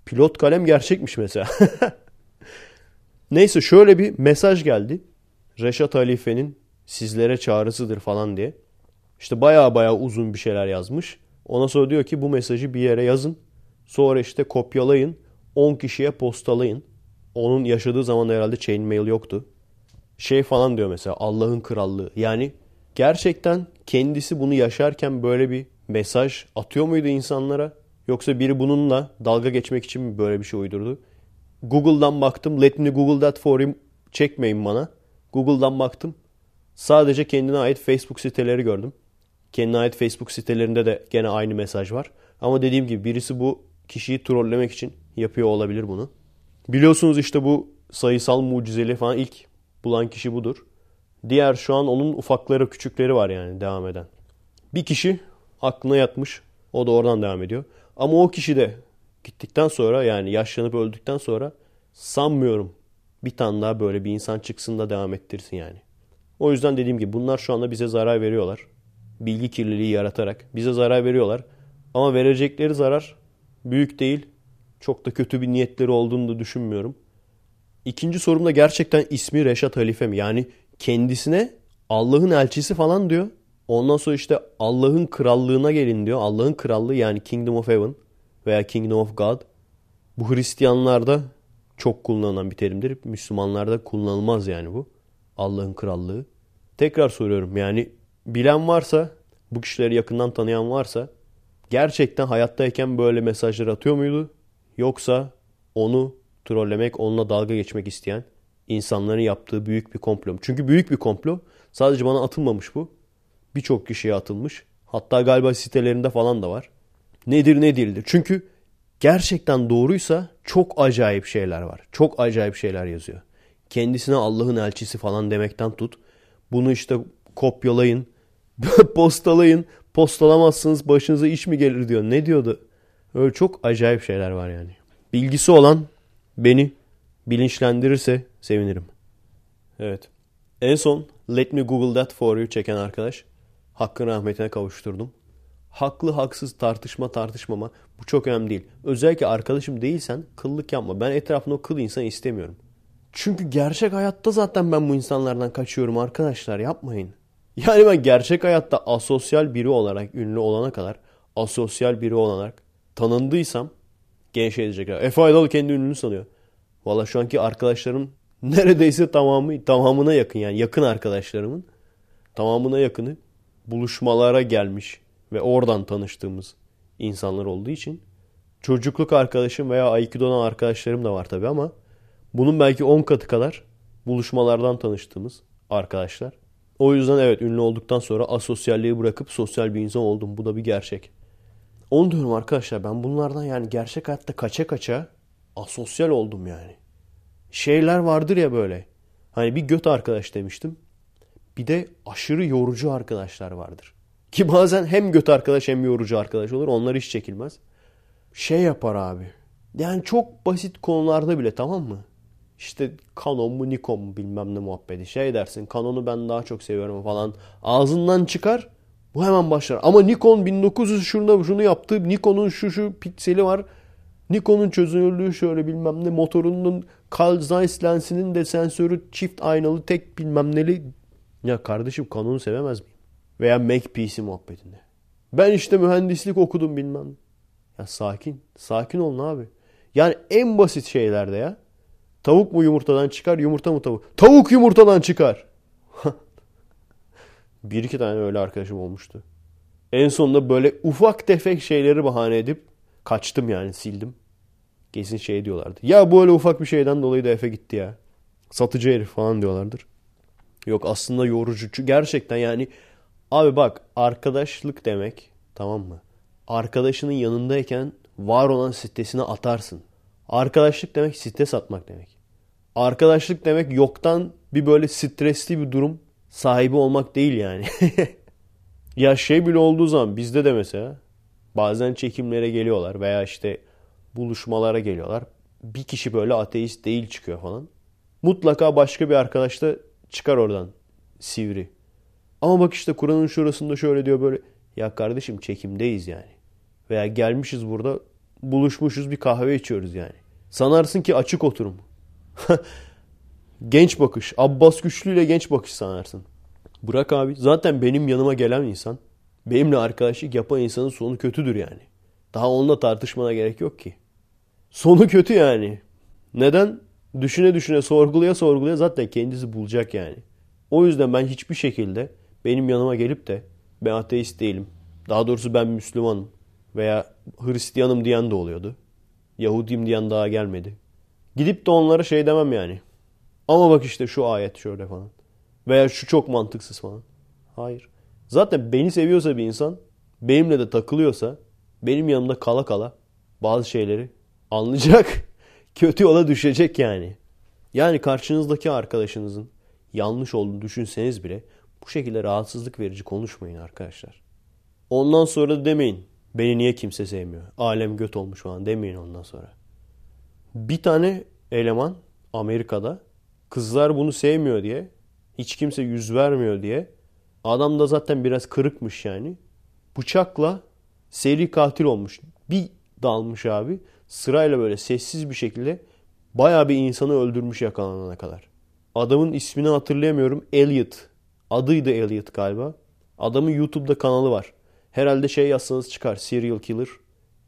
Pilot kalem gerçekmiş mesela. Neyse şöyle bir mesaj geldi. Reşat Halife'nin sizlere çağrısıdır falan diye. İşte baya baya uzun bir şeyler yazmış. Ona sonra diyor ki bu mesajı bir yere yazın. Sonra işte kopyalayın. 10 kişiye postalayın. Onun yaşadığı zaman herhalde chain mail yoktu. Şey falan diyor mesela Allah'ın krallığı. Yani gerçekten kendisi bunu yaşarken böyle bir mesaj atıyor muydu insanlara? Yoksa biri bununla dalga geçmek için mi böyle bir şey uydurdu? Google'dan baktım. Let me Google that for him. Çekmeyin bana. Google'dan baktım. Sadece kendine ait Facebook siteleri gördüm. Kendine ait Facebook sitelerinde de gene aynı mesaj var. Ama dediğim gibi birisi bu kişiyi trollemek için yapıyor olabilir bunu. Biliyorsunuz işte bu sayısal mucizeli falan ilk bulan kişi budur. Diğer şu an onun ufakları küçükleri var yani devam eden. Bir kişi aklına yatmış. O da oradan devam ediyor. Ama o kişi de gittikten sonra yani yaşlanıp öldükten sonra sanmıyorum bir tane daha böyle bir insan çıksın da devam ettirsin yani. O yüzden dediğim gibi bunlar şu anda bize zarar veriyorlar. Bilgi kirliliği yaratarak bize zarar veriyorlar. Ama verecekleri zarar büyük değil. Çok da kötü bir niyetleri olduğunu da düşünmüyorum. İkinci sorum da gerçekten ismi Reşat Halife mi? Yani kendisine Allah'ın elçisi falan diyor. Ondan sonra işte Allah'ın krallığına gelin diyor. Allah'ın krallığı yani Kingdom of Heaven veya Kingdom of God. Bu Hristiyanlarda çok kullanılan bir terimdir. Müslümanlarda kullanılmaz yani bu. Allah'ın krallığı. Tekrar soruyorum yani bilen varsa, bu kişileri yakından tanıyan varsa gerçekten hayattayken böyle mesajlar atıyor muydu? Yoksa onu trollemek, onunla dalga geçmek isteyen insanların yaptığı büyük bir komplo. Çünkü büyük bir komplo. Sadece bana atılmamış bu. Birçok kişiye atılmış. Hatta galiba sitelerinde falan da var. Nedir ne değildir. Çünkü gerçekten doğruysa çok acayip şeyler var. Çok acayip şeyler yazıyor. Kendisine Allah'ın elçisi falan demekten tut. Bunu işte kopyalayın, postalayın. Postalamazsınız başınıza iş mi gelir diyor. Ne diyordu? Öyle çok acayip şeyler var yani. Bilgisi olan beni bilinçlendirirse sevinirim. Evet. En son Let Me Google That For You çeken arkadaş hakkın rahmetine kavuşturdum. Haklı haksız tartışma tartışmama bu çok önemli değil. Özellikle arkadaşım değilsen kıllık yapma. Ben etrafında o kıl insan istemiyorum. Çünkü gerçek hayatta zaten ben bu insanlardan kaçıyorum arkadaşlar yapmayın. Yani ben gerçek hayatta asosyal biri olarak ünlü olana kadar asosyal biri olarak tanındıysam gene şey diyecekler. Efe Aydalı kendi ünlü sanıyor. Valla şu anki arkadaşlarım neredeyse tamamı tamamına yakın yani yakın arkadaşlarımın tamamına yakını buluşmalara gelmiş ve oradan tanıştığımız insanlar olduğu için çocukluk arkadaşım veya Aikido'dan arkadaşlarım da var tabi ama bunun belki 10 katı kadar buluşmalardan tanıştığımız arkadaşlar. O yüzden evet ünlü olduktan sonra asosyalliği bırakıp sosyal bir insan oldum. Bu da bir gerçek. Onu diyorum arkadaşlar ben bunlardan yani gerçek hayatta kaça kaça asosyal oldum yani. Şeyler vardır ya böyle. Hani bir göt arkadaş demiştim. Bir de aşırı yorucu arkadaşlar vardır. Ki bazen hem göt arkadaş hem yorucu arkadaş olur. Onlar hiç çekilmez. Şey yapar abi. Yani çok basit konularda bile tamam mı? İşte Canon mu Nikon mu bilmem ne muhabbeti. Şey dersin Canon'u ben daha çok seviyorum falan. Ağzından çıkar. Bu hemen başlar. Ama Nikon 1900 şurada şunu yaptı. Nikon'un şu şu pikseli var. Nikon'un çözünürlüğü şöyle bilmem ne. Motorunun Carl Zeiss lensinin de sensörü çift aynalı tek bilmem neli. Ya kardeşim Canon'u sevemez miyim? Veya PC muhabbetinde. Ben işte mühendislik okudum bilmem. Ya sakin. Sakin olun abi. Yani en basit şeylerde ya. Tavuk mu yumurtadan çıkar, yumurta mı tavuk? Tavuk yumurtadan çıkar. bir iki tane öyle arkadaşım olmuştu. En sonunda böyle ufak tefek şeyleri bahane edip kaçtım yani sildim. Kesin şey diyorlardı. Ya bu öyle ufak bir şeyden dolayı da Efe gitti ya. Satıcı herif falan diyorlardır. Yok aslında yorucu. Gerçekten yani abi bak arkadaşlık demek tamam mı? Arkadaşının yanındayken var olan sitesine atarsın. Arkadaşlık demek site satmak demek. Arkadaşlık demek yoktan bir böyle stresli bir durum sahibi olmak değil yani. ya şey bile olduğu zaman bizde de mesela bazen çekimlere geliyorlar veya işte buluşmalara geliyorlar. Bir kişi böyle ateist değil çıkıyor falan. Mutlaka başka bir arkadaş da çıkar oradan sivri. Ama bak işte Kur'an'ın şurasında şöyle diyor böyle. Ya kardeşim çekimdeyiz yani. Veya gelmişiz burada buluşmuşuz bir kahve içiyoruz yani. Sanarsın ki açık oturum. genç bakış. Abbas Güçlü ile genç bakış sanarsın. Bırak abi. Zaten benim yanıma gelen insan, benimle arkadaşlık yapan insanın sonu kötüdür yani. Daha onunla tartışmana gerek yok ki. Sonu kötü yani. Neden? Düşüne düşüne sorgulaya sorgulaya zaten kendisi bulacak yani. O yüzden ben hiçbir şekilde benim yanıma gelip de ben ateist değilim. Daha doğrusu ben Müslümanım veya Hristiyanım diyen de oluyordu. Yahudiyim diyen daha gelmedi. Gidip de onlara şey demem yani. Ama bak işte şu ayet şöyle falan. Veya şu çok mantıksız falan. Hayır. Zaten beni seviyorsa bir insan, benimle de takılıyorsa, benim yanımda kala kala bazı şeyleri anlayacak. Kötü yola düşecek yani. Yani karşınızdaki arkadaşınızın yanlış olduğunu düşünseniz bile bu şekilde rahatsızlık verici konuşmayın arkadaşlar. Ondan sonra demeyin. Beni niye kimse sevmiyor? Alem göt olmuş falan demeyin ondan sonra. Bir tane eleman Amerika'da kızlar bunu sevmiyor diye hiç kimse yüz vermiyor diye adam da zaten biraz kırıkmış yani. Bıçakla seri katil olmuş. Bir dalmış abi sırayla böyle sessiz bir şekilde baya bir insanı öldürmüş yakalanana kadar. Adamın ismini hatırlayamıyorum. Elliot. Adıydı Elliot galiba. Adamın YouTube'da kanalı var. Herhalde şey yazsanız çıkar. Serial Killer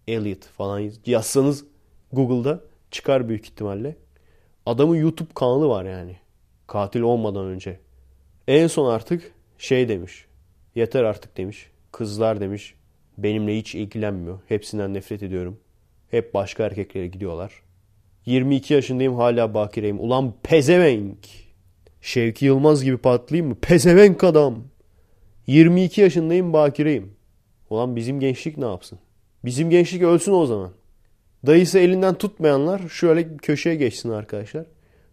Elliot falan yazsanız Google'da çıkar büyük ihtimalle. Adamın YouTube kanalı var yani. Katil olmadan önce. En son artık şey demiş. Yeter artık demiş. Kızlar demiş. Benimle hiç ilgilenmiyor. Hepsinden nefret ediyorum. Hep başka erkeklere gidiyorlar. 22 yaşındayım hala bakireyim. Ulan pezevenk. Şevki Yılmaz gibi patlayayım mı? Pezevenk adam. 22 yaşındayım bakireyim. Ulan bizim gençlik ne yapsın? Bizim gençlik ölsün o zaman. Dayısı elinden tutmayanlar şöyle köşeye geçsin arkadaşlar.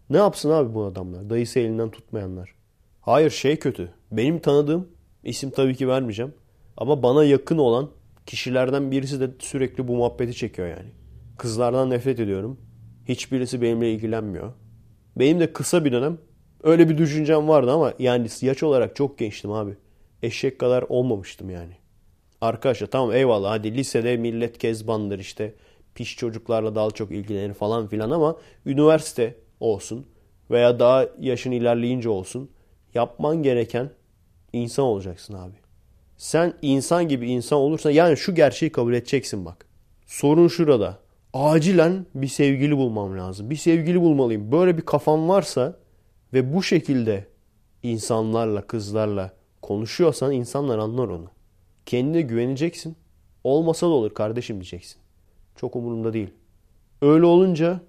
Ne yapsın abi bu adamlar? Dayısı elinden tutmayanlar. Hayır şey kötü. Benim tanıdığım isim tabii ki vermeyeceğim. Ama bana yakın olan kişilerden birisi de sürekli bu muhabbeti çekiyor yani. Kızlardan nefret ediyorum. Hiçbirisi benimle ilgilenmiyor. Benim de kısa bir dönem öyle bir düşüncem vardı ama yani yaş olarak çok gençtim abi. Eşek kadar olmamıştım yani. Arkadaşlar tamam eyvallah hadi lisede millet kezbandır işte piş çocuklarla daha çok ilgilenir falan filan ama üniversite olsun veya daha yaşın ilerleyince olsun yapman gereken insan olacaksın abi. Sen insan gibi insan olursan yani şu gerçeği kabul edeceksin bak. Sorun şurada. Acilen bir sevgili bulmam lazım. Bir sevgili bulmalıyım. Böyle bir kafam varsa ve bu şekilde insanlarla, kızlarla konuşuyorsan insanlar anlar onu. Kendine güveneceksin. Olmasa da olur kardeşim diyeceksin. Çok umurumda değil. Öyle olunca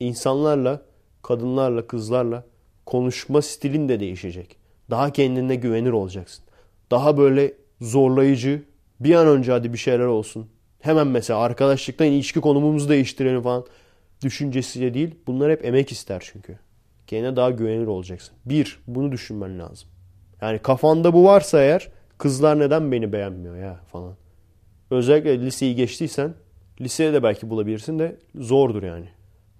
insanlarla, kadınlarla, kızlarla konuşma stilin de değişecek. Daha kendine güvenir olacaksın. Daha böyle zorlayıcı, bir an önce hadi bir şeyler olsun. Hemen mesela arkadaşlıktan ilişki konumumuzu değiştirelim falan düşüncesiyle değil. Bunlar hep emek ister çünkü. Kendine daha güvenilir olacaksın. Bir, bunu düşünmen lazım. Yani kafanda bu varsa eğer kızlar neden beni beğenmiyor ya falan. Özellikle liseyi geçtiysen liseye de belki bulabilirsin de zordur yani.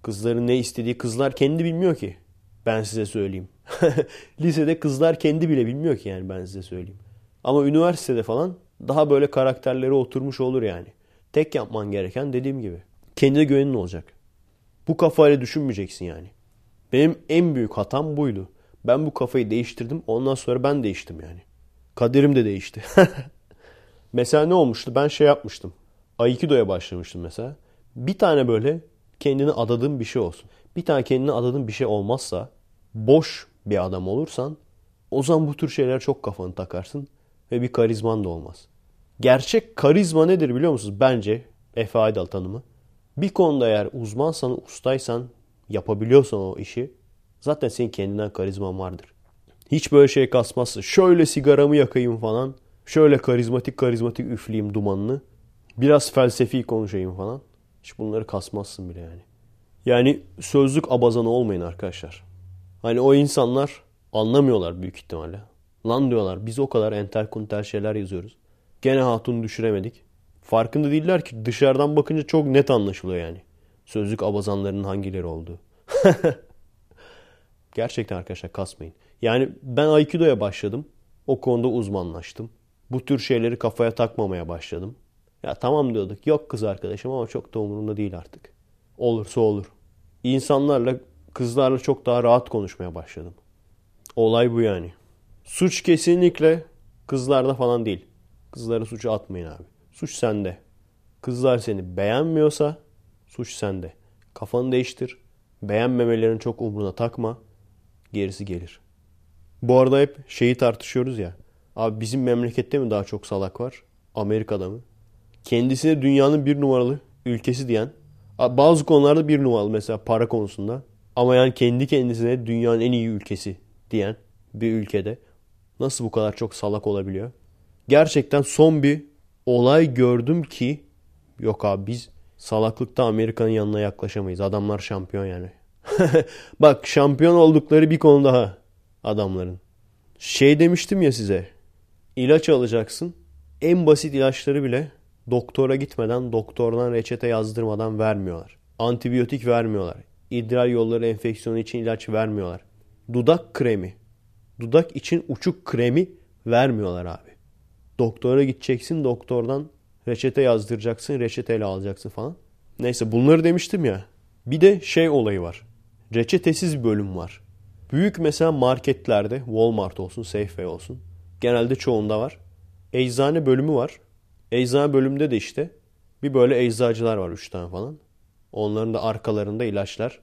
Kızların ne istediği kızlar kendi bilmiyor ki. Ben size söyleyeyim. Lisede kızlar kendi bile bilmiyor ki yani ben size söyleyeyim. Ama üniversitede falan daha böyle karakterleri oturmuş olur yani. Tek yapman gereken dediğim gibi. Kendine güvenin olacak. Bu kafayla düşünmeyeceksin yani. Benim en büyük hatam buydu. Ben bu kafayı değiştirdim. Ondan sonra ben değiştim yani. Kaderim de değişti. mesela ne olmuştu? Ben şey yapmıştım. Aikido'ya başlamıştım mesela. Bir tane böyle kendini adadığın bir şey olsun. Bir tane kendini adadığın bir şey olmazsa boş bir adam olursan o zaman bu tür şeyler çok kafanı takarsın ve bir karizman da olmaz. Gerçek karizma nedir biliyor musunuz? Bence Efe Aydal tanımı. Bir konuda eğer uzmansan, ustaysan, yapabiliyorsan o işi zaten senin kendinden karizman vardır. Hiç böyle şey kasmazsın. Şöyle sigaramı yakayım falan. Şöyle karizmatik karizmatik üfleyeyim dumanını. Biraz felsefi konuşayım falan. Hiç bunları kasmazsın bile yani. Yani sözlük abazanı olmayın arkadaşlar. Hani o insanlar anlamıyorlar büyük ihtimalle. Lan diyorlar biz o kadar entel kuntel şeyler yazıyoruz. Gene hatunu düşüremedik. Farkında değiller ki dışarıdan bakınca çok net anlaşılıyor yani. Sözlük abazanlarının hangileri olduğu. Gerçekten arkadaşlar kasmayın. Yani ben Aikido'ya başladım. O konuda uzmanlaştım. Bu tür şeyleri kafaya takmamaya başladım. Ya tamam diyorduk. Yok kız arkadaşım ama çok da umurumda değil artık. Olursa olur. İnsanlarla, kızlarla çok daha rahat konuşmaya başladım. Olay bu yani. Suç kesinlikle kızlarda falan değil. Kızlara suçu atmayın abi. Suç sende. Kızlar seni beğenmiyorsa suç sende. Kafanı değiştir. Beğenmemelerin çok umruna takma. Gerisi gelir. Bu arada hep şeyi tartışıyoruz ya. Abi bizim memlekette mi daha çok salak var? Amerika'da mı? Kendisine dünyanın bir numaralı ülkesi diyen bazı konularda bir numaralı mesela para konusunda. Ama yani kendi kendisine dünyanın en iyi ülkesi diyen bir ülkede nasıl bu kadar çok salak olabiliyor? Gerçekten son bir olay gördüm ki yok abi biz salaklıkta Amerika'nın yanına yaklaşamayız. Adamlar şampiyon yani. Bak şampiyon oldukları bir konu daha adamların. Şey demiştim ya size. İlaç alacaksın. En basit ilaçları bile doktora gitmeden, doktordan reçete yazdırmadan vermiyorlar. Antibiyotik vermiyorlar. İdrar yolları enfeksiyonu için ilaç vermiyorlar. Dudak kremi, dudak için uçuk kremi vermiyorlar abi. Doktora gideceksin, doktordan reçete yazdıracaksın, reçeteyle alacaksın falan. Neyse bunları demiştim ya. Bir de şey olayı var. Reçetesiz bölüm var. Büyük mesela marketlerde Walmart olsun, Safeway olsun. Genelde çoğunda var. Eczane bölümü var. Eczane bölümünde de işte bir böyle eczacılar var 3 tane falan. Onların da arkalarında ilaçlar.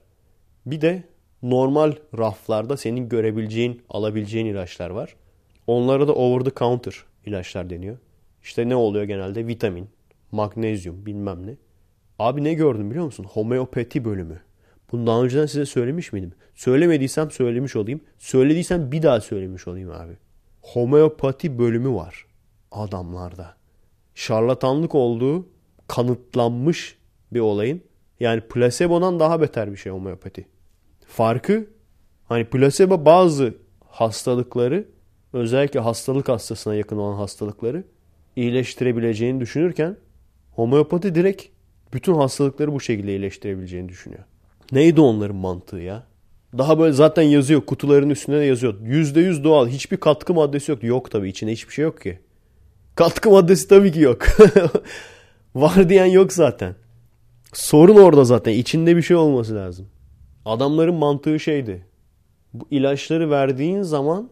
Bir de normal raflarda senin görebileceğin, alabileceğin ilaçlar var. Onlara da over the counter ilaçlar deniyor. İşte ne oluyor genelde? Vitamin, magnezyum bilmem ne. Abi ne gördüm biliyor musun? Homeopati bölümü. Bunu daha önceden size söylemiş miydim? Söylemediysem söylemiş olayım. Söylediysem bir daha söylemiş olayım abi. Homeopati bölümü var adamlarda. Şarlatanlık olduğu kanıtlanmış bir olayın. Yani plasebo'dan daha beter bir şey homeopati. Farkı hani plasebo bazı hastalıkları özellikle hastalık hastasına yakın olan hastalıkları iyileştirebileceğini düşünürken homeopati direkt bütün hastalıkları bu şekilde iyileştirebileceğini düşünüyor. Neydi onların mantığı ya? Daha böyle zaten yazıyor kutuların üstünde de yazıyor. %100 doğal hiçbir katkı maddesi yok. Yok tabii içinde hiçbir şey yok ki. Katkı maddesi tabii ki yok. Var diyen yok zaten. Sorun orada zaten. İçinde bir şey olması lazım. Adamların mantığı şeydi. Bu ilaçları verdiğin zaman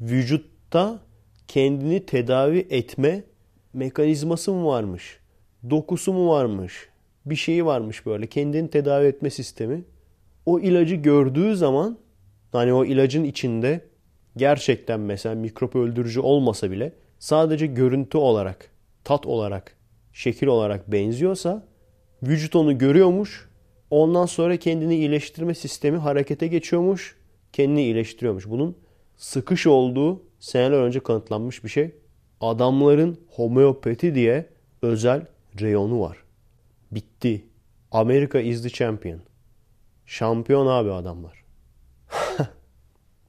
vücutta kendini tedavi etme mekanizması mı varmış? Dokusu mu varmış? Bir şeyi varmış böyle. Kendini tedavi etme sistemi. O ilacı gördüğü zaman hani o ilacın içinde gerçekten mesela mikrop öldürücü olmasa bile sadece görüntü olarak, tat olarak, şekil olarak benziyorsa vücut onu görüyormuş. Ondan sonra kendini iyileştirme sistemi harekete geçiyormuş. Kendini iyileştiriyormuş. Bunun sıkış olduğu seneler önce kanıtlanmış bir şey. Adamların homeopati diye özel reyonu var. Bitti. Amerika is the champion. Şampiyon abi adamlar.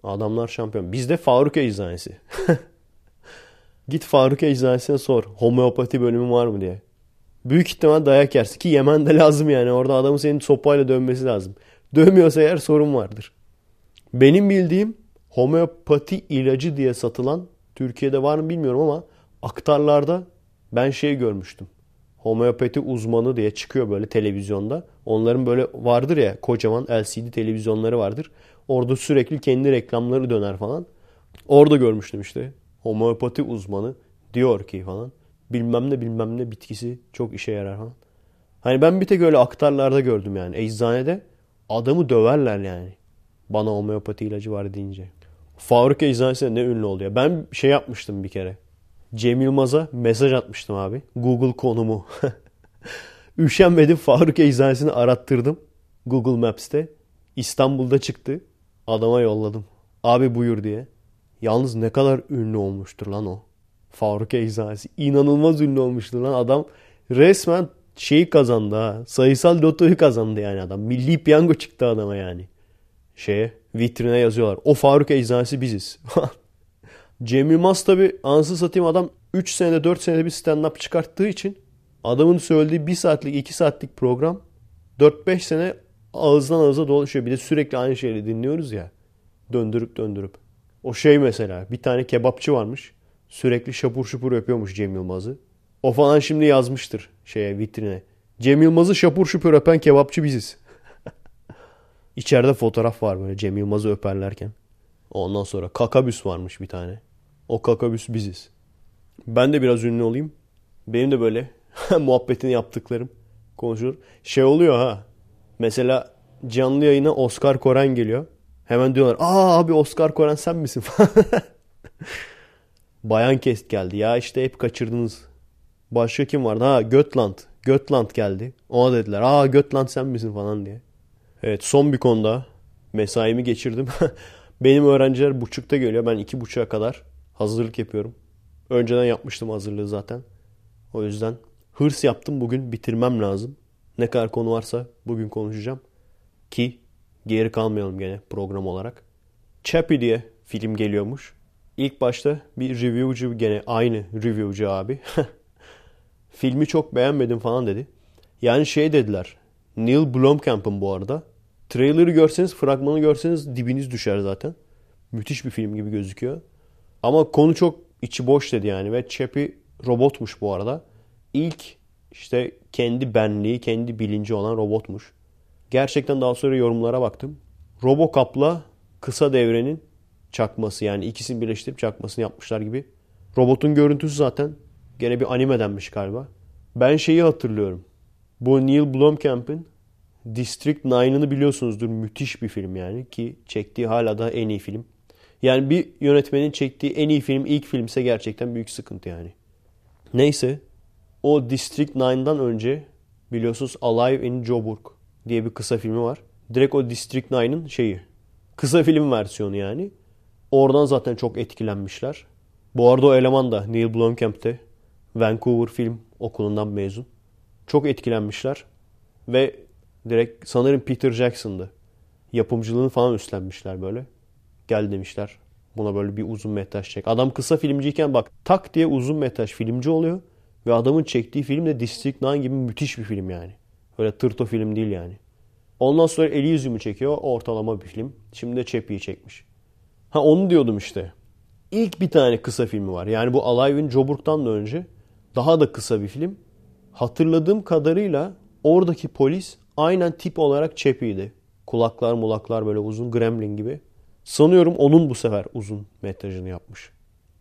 adamlar şampiyon. Bizde Faruk Eczanesi. Git Faruk Eczanesi'ne sor. Homeopati bölümü var mı diye. Büyük ihtimal dayak yersin. Ki yemen de lazım yani. Orada adamın senin sopayla dönmesi lazım. Dövmüyorsa eğer sorun vardır. Benim bildiğim homeopati ilacı diye satılan Türkiye'de var mı bilmiyorum ama aktarlarda ben şey görmüştüm. Homeopati uzmanı diye çıkıyor böyle televizyonda. Onların böyle vardır ya kocaman LCD televizyonları vardır. Orada sürekli kendi reklamları döner falan. Orada görmüştüm işte. Homeopati uzmanı diyor ki falan. Bilmem ne bilmem ne bitkisi çok işe yarar falan. Hani ben bir tek öyle aktarlarda gördüm yani. Eczanede adamı döverler yani. Bana homeopati ilacı var deyince. Faruk Eczanesi'ne ne ünlü oluyor. Ben şey yapmıştım bir kere. Cem Yılmaz'a mesaj atmıştım abi. Google konumu. Üşenmedim Faruk Eczanesi'ni arattırdım. Google Maps'te. İstanbul'da çıktı. Adama yolladım. Abi buyur diye. Yalnız ne kadar ünlü olmuştur lan o. Faruk Eczanesi. İnanılmaz ünlü olmuştur lan. Adam resmen şeyi kazandı ha. Sayısal lotoyu kazandı yani adam. Milli piyango çıktı adama yani. Şeye vitrine yazıyorlar. O Faruk Eczanesi biziz. Cem Yılmaz tabi ansız satayım adam 3 senede 4 senede bir stand-up çıkarttığı için adamın söylediği 1 saatlik 2 saatlik program 4-5 sene ağızdan ağıza dolaşıyor. Bir de sürekli aynı şeyleri dinliyoruz ya. Döndürüp döndürüp. O şey mesela bir tane kebapçı varmış. Sürekli şapur şupur öpüyormuş Cem Yılmaz'ı. O falan şimdi yazmıştır şeye vitrine. Cem Yılmaz'ı şapur şupur öpen kebapçı biziz. İçeride fotoğraf var böyle Cem Yılmaz'ı öperlerken. Ondan sonra kakabüs varmış bir tane. O kakabüs biziz. Ben de biraz ünlü olayım. Benim de böyle muhabbetini yaptıklarım konuşulur. Şey oluyor ha. Mesela canlı yayına Oscar Koren geliyor. Hemen diyorlar aa abi Oscar Koren sen misin Bayan Kest geldi. Ya işte hep kaçırdınız. Başka kim vardı? Ha Götland. Götland geldi. Ona dediler aa Götland sen misin falan diye. Evet son bir konuda mesaimi geçirdim. Benim öğrenciler buçukta geliyor. Ben iki buçuğa kadar hazırlık yapıyorum. Önceden yapmıştım hazırlığı zaten. O yüzden hırs yaptım. Bugün bitirmem lazım. Ne kadar konu varsa bugün konuşacağım. Ki geri kalmayalım gene program olarak. Chappie diye film geliyormuş. İlk başta bir reviewcu gene aynı reviewcu abi. Filmi çok beğenmedim falan dedi. Yani şey dediler. Neil Blomkamp'ın bu arada. Trailer'ı görseniz, fragmanı görseniz dibiniz düşer zaten. Müthiş bir film gibi gözüküyor. Ama konu çok içi boş dedi yani ve Chappie robotmuş bu arada. İlk işte kendi benliği, kendi bilinci olan robotmuş. Gerçekten daha sonra yorumlara baktım. Robocop'la kısa devrenin çakması yani ikisini birleştirip çakmasını yapmışlar gibi. Robotun görüntüsü zaten gene bir animedenmiş galiba. Ben şeyi hatırlıyorum. Bu Neil Blomkamp'ın District 9'ını biliyorsunuzdur. Müthiş bir film yani ki çektiği hala da en iyi film. Yani bir yönetmenin çektiği en iyi film ilk filmse gerçekten büyük sıkıntı yani. Neyse o District 9'dan önce biliyorsunuz Alive in Joburg diye bir kısa filmi var. Direkt o District 9'ın şeyi. Kısa film versiyonu yani. Oradan zaten çok etkilenmişler. Bu arada o eleman da Neil Blomkamp'te Vancouver Film Okulu'ndan mezun. Çok etkilenmişler. Ve direkt sanırım Peter Jackson'dı. Yapımcılığını falan üstlenmişler böyle. Gel demişler. Buna böyle bir uzun metraj çek. Adam kısa filmciyken bak tak diye uzun metraj filmci oluyor. Ve adamın çektiği film de District 9 gibi müthiş bir film yani. Öyle tırto film değil yani. Ondan sonra Elysium'u çekiyor. Ortalama bir film. Şimdi de Chappie'yi çekmiş. Ha onu diyordum işte. İlk bir tane kısa filmi var. Yani bu Alive in Joburg'dan da önce daha da kısa bir film. Hatırladığım kadarıyla oradaki polis aynen tip olarak Chappie'ydi. Kulaklar mulaklar böyle uzun gremlin gibi. Sanıyorum onun bu sefer uzun metrajını yapmış.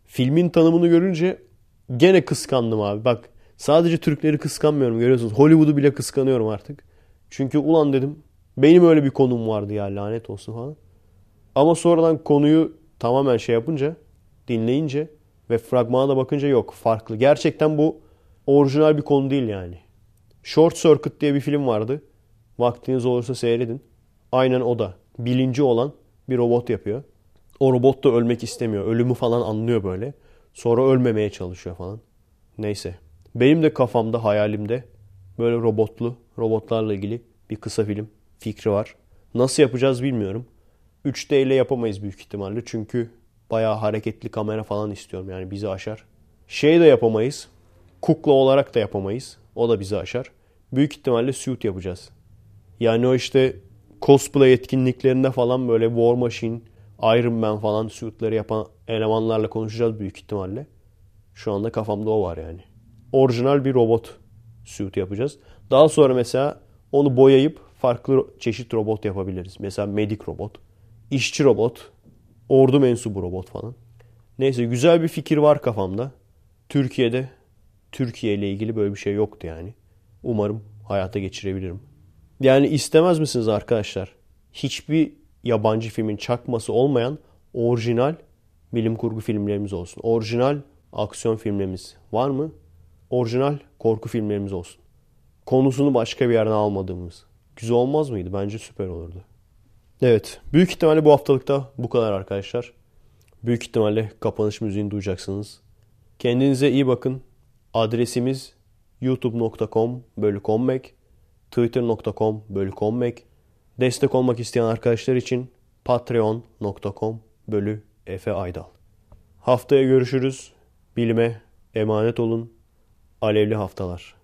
Filmin tanımını görünce gene kıskandım abi. Bak sadece Türkleri kıskanmıyorum görüyorsunuz. Hollywood'u bile kıskanıyorum artık. Çünkü ulan dedim benim öyle bir konum vardı ya lanet olsun falan. Ama sonradan konuyu tamamen şey yapınca, dinleyince ve fragmana da bakınca yok farklı. Gerçekten bu orijinal bir konu değil yani. Short Circuit diye bir film vardı. Vaktiniz olursa seyredin. Aynen o da. Bilinci olan bir robot yapıyor. O robot da ölmek istemiyor. Ölümü falan anlıyor böyle. Sonra ölmemeye çalışıyor falan. Neyse. Benim de kafamda, hayalimde böyle robotlu, robotlarla ilgili bir kısa film fikri var. Nasıl yapacağız bilmiyorum. 3D ile yapamayız büyük ihtimalle. Çünkü bayağı hareketli kamera falan istiyorum. Yani bizi aşar. Şey de yapamayız. Kukla olarak da yapamayız. O da bizi aşar. Büyük ihtimalle suit yapacağız. Yani o işte cosplay etkinliklerinde falan böyle War Machine, Iron Man falan suitleri yapan elemanlarla konuşacağız büyük ihtimalle. Şu anda kafamda o var yani. Orijinal bir robot suit yapacağız. Daha sonra mesela onu boyayıp farklı çeşit robot yapabiliriz. Mesela medik robot, işçi robot, ordu mensubu robot falan. Neyse güzel bir fikir var kafamda. Türkiye'de Türkiye ile ilgili böyle bir şey yoktu yani. Umarım hayata geçirebilirim. Yani istemez misiniz arkadaşlar? Hiçbir yabancı filmin çakması olmayan orijinal bilim kurgu filmlerimiz olsun. Orijinal aksiyon filmlerimiz var mı? Orijinal korku filmlerimiz olsun. Konusunu başka bir yerden almadığımız. Güzel olmaz mıydı? Bence süper olurdu. Evet. Büyük ihtimalle bu haftalıkta bu kadar arkadaşlar. Büyük ihtimalle kapanış müziğini duyacaksınız. Kendinize iyi bakın. Adresimiz youtube.com bölü twitter.com bölü kommek. Destek olmak isteyen arkadaşlar için patreon.com bölü Efe Aydal. Haftaya görüşürüz. Bilime emanet olun. Alevli haftalar.